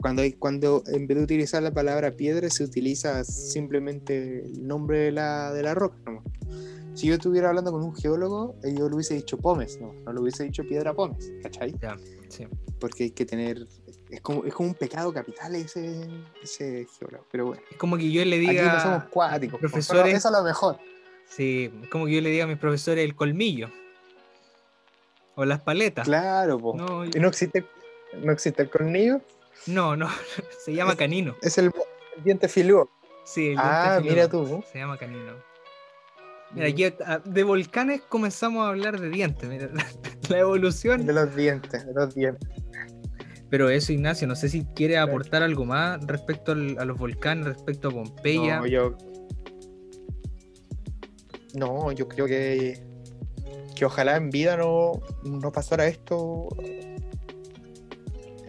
Cuando, cuando en vez de utilizar la palabra piedra, se utiliza simplemente el nombre de la, de la roca. nomás. Si yo estuviera hablando con un geólogo, eh, yo le hubiese dicho pómez, no, no le hubiese dicho piedra pómez, ¿cachai? Ya, sí. Porque hay que tener. Es como, es como un pecado capital ese, ese geólogo. Pero bueno, Es como que yo le aquí no diga, somos cuáticos. profesores- Eso es lo mejor. sí, es como que yo le diga a mis profesores el colmillo. O las paletas. Claro, po. No, ¿Y no existe, no existe el cornillo? No, no, se llama canino. Es el, el diente filudo. Sí, el Ah, diente mira tú. Se llama canino. Mira, aquí de volcanes comenzamos a hablar de dientes. Mira, la evolución. De los dientes, de los dientes. Pero eso, Ignacio, no sé si quiere aportar algo más respecto al- a los volcanes, respecto a Pompeya. No, yo. No, yo creo que. Que ojalá en vida no, no pasara esto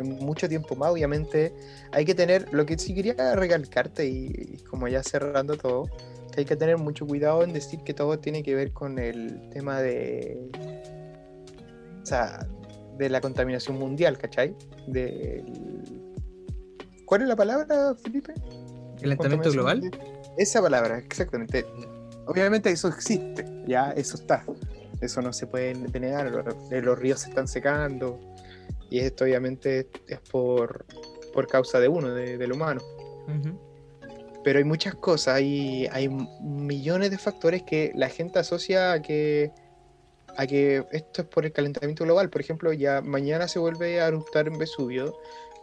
mucho tiempo más. Obviamente, hay que tener. Lo que sí quería recalcarte, y, y como ya cerrando todo, que hay que tener mucho cuidado en decir que todo tiene que ver con el tema de. O sea, de la contaminación mundial, ¿cachai? Del- ¿Cuál es la palabra, Felipe? ¿Calentamiento global? Esa palabra, exactamente. Obviamente eso existe, ya, eso está. Eso no se puede denegar. Los, los ríos se están secando. Y esto obviamente es por, por causa de uno, de- del humano. Ujú. Pero hay muchas cosas, hay, hay millones de factores que la gente asocia a que, a que esto es por el calentamiento global. Por ejemplo, ya mañana se vuelve a eruptar en Vesubio.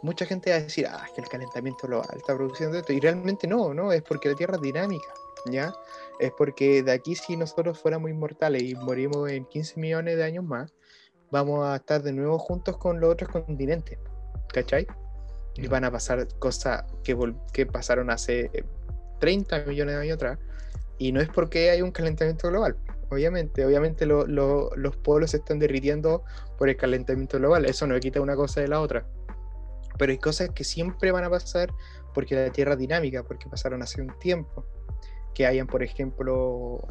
Mucha gente va a decir, ah, es que el calentamiento global está produciendo esto. Y realmente no, no, es porque la Tierra es dinámica, ¿ya? Es porque de aquí si nosotros fuéramos inmortales y morimos en 15 millones de años más, vamos a estar de nuevo juntos con los otros continentes, ¿cachai? y van a pasar cosas que, que pasaron hace 30 millones de años atrás. Y no es porque hay un calentamiento global. Obviamente, obviamente lo- lo- los polos se están derritiendo por el calentamiento global. Eso no quita una cosa de la otra. Pero hay cosas que siempre van a pasar porque la Tierra es dinámica, porque pasaron hace un tiempo. Que hayan, por ejemplo,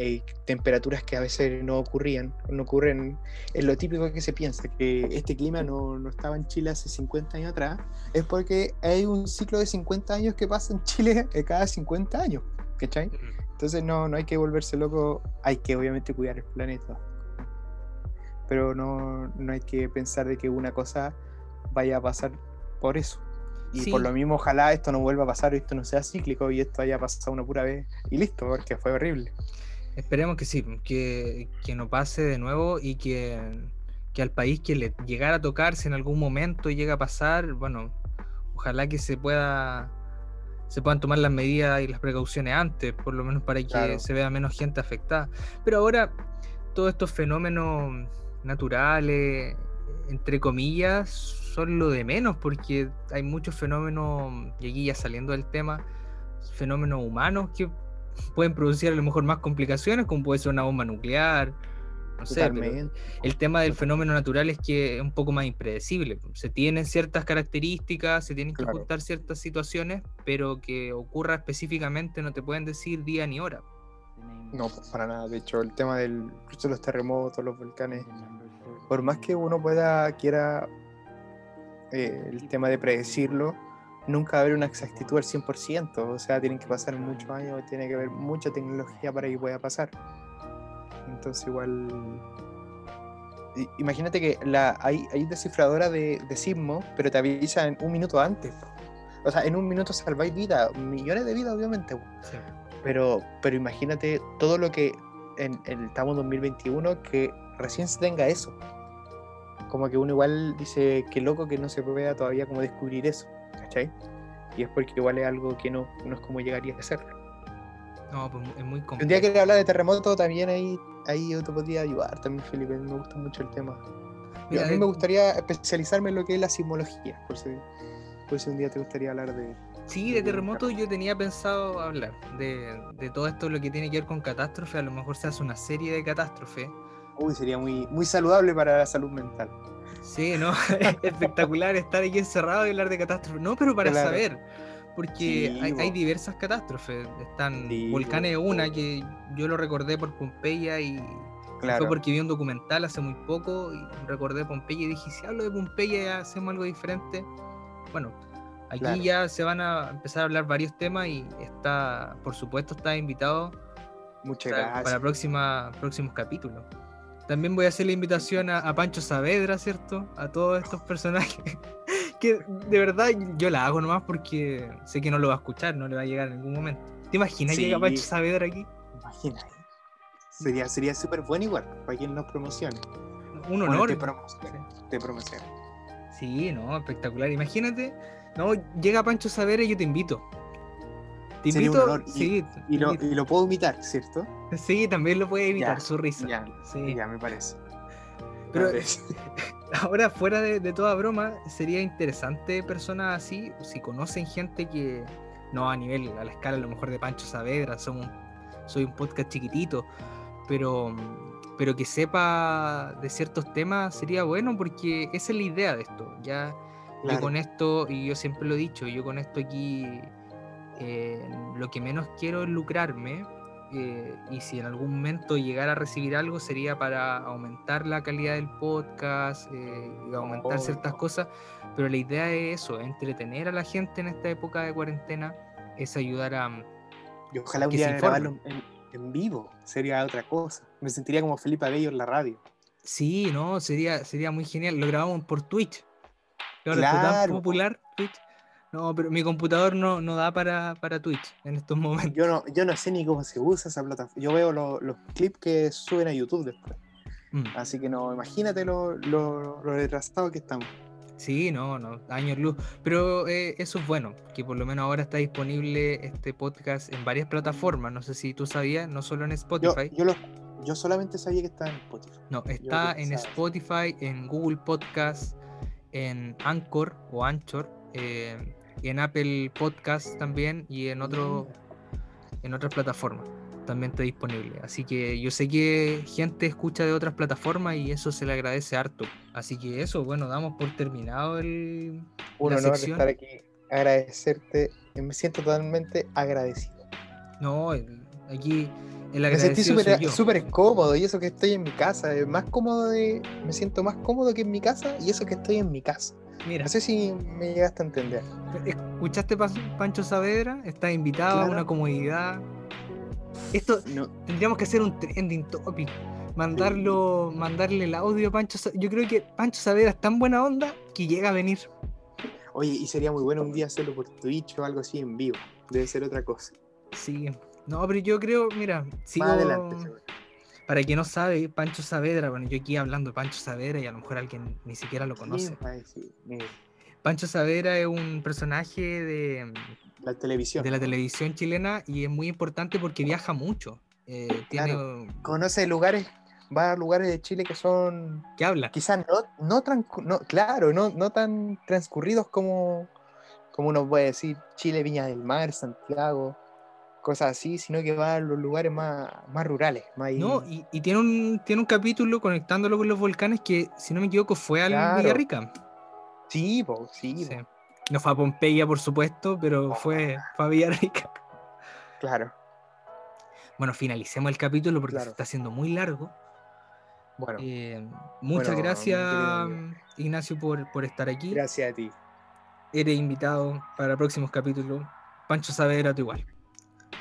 eh, temperaturas que a veces no ocurrían, no ocurren, es lo típico que se piensa, que este clima no, no estaba en Chile hace 50 años atrás, es porque hay un ciclo de 50 años que pasa en Chile eh, cada 50 años, ¿cachai? Entonces no, no hay que volverse loco, hay que obviamente cuidar el planeta, pero no, no hay que pensar de que una cosa vaya a pasar por eso. Y Sí. por lo mismo, ojalá esto no vuelva a pasar, esto no sea cíclico y esto haya pasado una pura vez y listo, porque fue horrible. Esperemos que sí, que, que no pase de nuevo y que, que al país que le llegara a tocar, si en algún momento llega a pasar, bueno, ojalá que se pueda se puedan tomar las medidas y las precauciones antes, por lo menos para que Claro. se vea menos gente afectada. Pero ahora, todos estos fenómenos naturales, entre comillas, son lo de menos, porque hay muchos fenómenos, y aquí ya saliendo del tema, fenómenos humanos que pueden producir a lo mejor más complicaciones, como puede ser una bomba nuclear. No sé, pero el tema del fenómeno natural es que es un poco más impredecible. Se tienen ciertas características, se tienen que Claro. ajustar ciertas situaciones, pero que ocurra específicamente no te pueden decir día ni hora. No, pues, para nada. De hecho, el tema del incluso los terremotos, los volcanes, por más que uno pueda, quiera eh, el tema de predecirlo, nunca va a haber una exactitud al 100%. O sea, tienen que pasar muchos años, tiene que haber mucha tecnología para que pueda pasar. Entonces, igual. Imagínate que la, hay, hay descifradora de, de sismo, pero te avisa en un minuto antes. O sea, en un minuto salváis vidas, millones de vidas, obviamente. po. Pero, pero imagínate todo lo que en, en- estamos en 2021 que recién se tenga eso. Como que uno igual dice que loco que no se pueda todavía como descubrir eso, ¿cachai? Y es porque igual es algo que no, no es como llegaría a serlo. No, pues es muy complejo. un día quería hablar de terremoto, también ahí, ahí yo te podría ayudar también, Felipe. Me gusta mucho el tema. Mira, a mí de- me gustaría especializarme en lo que es la sismología, por si, por si un día te gustaría hablar de... Sí, de terremotos yo tenía pensado hablar de, de todo esto lo que tiene que ver con catástrofe. A lo mejor se hace una serie de catástrofes. Uy, sería muy, muy saludable para la salud mental. Sí, ¿no? Espectacular estar aquí encerrado y hablar de catástrofes. No, pero para Claro. saber. Porque Sí, hay, diversas catástrofes. Están Sí, volcanes una que yo lo recordé por Pompeya y Claro. fue porque vi un documental hace muy poco y recordé Pompeya y dije, si hablo de Pompeya ya hacemos algo diferente. Bueno, aquí Claro. ya se van a empezar a hablar varios temas y está, por supuesto, está invitado Muchas para, gracias. para próxima, próximos capítulos. También voy a hacer la invitación a, a Pancho Saavedra, ¿cierto? A todos estos personajes. que de verdad yo la hago nomás porque sé que no lo va a escuchar, no le va a llegar en ningún momento. ¿Te imaginas Sí. llega Pancho Saavedra aquí? Imagina. Sería sería súper bueno igual, para quien nos promocione. Un Bueno, honor. te promocione. Te promocione. Sí, no, espectacular. Imagínate, no, llega Pancho Saavedra y yo te invito. Te Sería un honor, y- sí, Y lo, y lo puedo imitar, ¿cierto? sí, también lo puede evitar Ya, su risa. Ya, Sí. ya me parece. Pero-. Ahora, fuera de, de toda broma, sería interesante personas así, si conocen gente que, no a nivel, a la escala a lo mejor de Pancho Saavedra, somos, soy un podcast chiquitito, pero, pero que sepa de ciertos temas sería bueno porque esa es la idea de esto. Ya yo con esto, y yo siempre lo he dicho, yo con esto aquí eh, lo que menos quiero es lucrarme. eh, y si en algún momento llegara a recibir algo sería para aumentar la calidad del podcast eh, y aumentar Obvio. ciertas cosas, pero la idea es eso, entretener a la gente en esta época de cuarentena, es ayudar a, Y ojalá un día grabarlo en, en vivo, sería otra cosa. Me sentiría como Felipe Abello en la radio. Sí, no, sería, sería muy genial. Lo grabamos por Twitch. Está tan Claro. popular Twitch. No, pero mi computador no, no da para, para Twitch en estos momentos. Yo no, yo no sé ni cómo se usa esa plataforma. Yo veo lo- los clips que suben a YouTube después. Mm. Así que no, imagínate lo, lo, lo retrasados que estamos. Sí, no, no, años luz. Pero eh, eso es bueno, que por lo menos ahora está disponible este podcast en varias plataformas. No sé si tú sabías, no solo en Spotify. yo, lo- yo solamente sabía que estaba en Spotify. No, está en. Spotify, en Google Podcast, en Anchor o Anchor, eh, y en Apple Podcast también y en otro, en otras plataformas. También está disponible. Así que yo sé que gente escucha de otras plataformas y eso se le agradece harto. Así que eso, bueno, damos por terminado el, Un honor sección. estar aquí. Agradecerte. Me siento totalmente agradecido. No, el- aquí el Me sentí agradecido súper cómodo y eso que estoy en mi casa. Más cómodo de. Me siento más cómodo que en mi casa y eso que estoy en mi casa. Mira, No sé si me llegaste a entender. ¿escuchaste Pa- Pancho Saavedra? Está invitado a una comodidad. Esto No, tendríamos que hacer un trending topic. Mandarlo, mandarle el audio a Pancho. Sa- Yo creo que Pancho Saavedra es tan buena onda que llega a venir. Oye, y sería muy bueno un día hacerlo por Twitch o algo así en vivo. Debe ser otra cosa. Sí. No, pero yo creo, mira, sigo. Más adelante, seguro. Para quien no sabe, Pancho Saavedra, bueno, yo aquí hablando de Pancho Saavedra y a lo mejor alguien ni siquiera lo conoce. Sí, ay, sí, mira, Pancho Saavedra es un personaje de, La televisión. de la televisión chilena y es muy importante porque viaja mucho. Eh, tiene. Conoce lugares, va a lugares de Chile que son ¿Qué habla? quizás no, no, no claro, no, no tan transcurridos como, como uno puede decir Chile, Viña del Mar, Santiago, cosas así, sino que va a los lugares más, más rurales. Más No, y, y tiene un tiene un capítulo conectándolo con los volcanes que, si no me equivoco, fue al Claro. Villarrica. Sí, po, sí, Sí. po, No fue a Pompeya, por supuesto, pero fue, fue a Villarrica. claro. Bueno, finalicemos el capítulo porque se está haciendo muy largo. Bueno, Eh, muchas Bueno, gracias, Ignacio, por, por estar aquí. gracias a ti. Eres invitado para próximos capítulos. Pancho Saavedra, tú igual.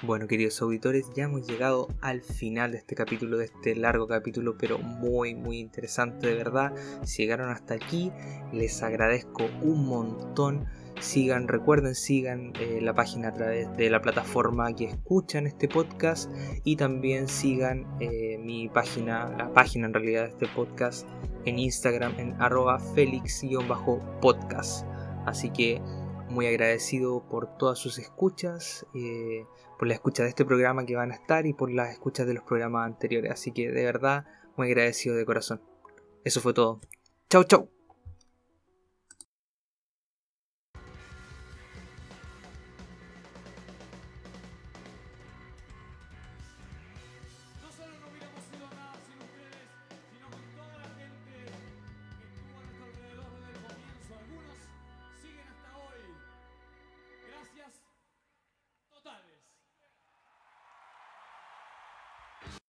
Bueno, queridos auditores, ya hemos llegado al final de este capítulo, de este largo capítulo, pero muy, muy interesante, de verdad. Si llegaron hasta aquí, les agradezco un montón. Sigan, recuerden, sigan eh, la página a través de la plataforma que escuchan este podcast y también sigan eh, mi página, la página en realidad de este podcast en Instagram en arroba felix-podcast. Así que muy agradecido por todas sus escuchas, eh, por la escucha de este programa que van a estar y por las escuchas de los programas anteriores. Así que de verdad, muy agradecido de corazón. Eso fue todo. Chau, chau.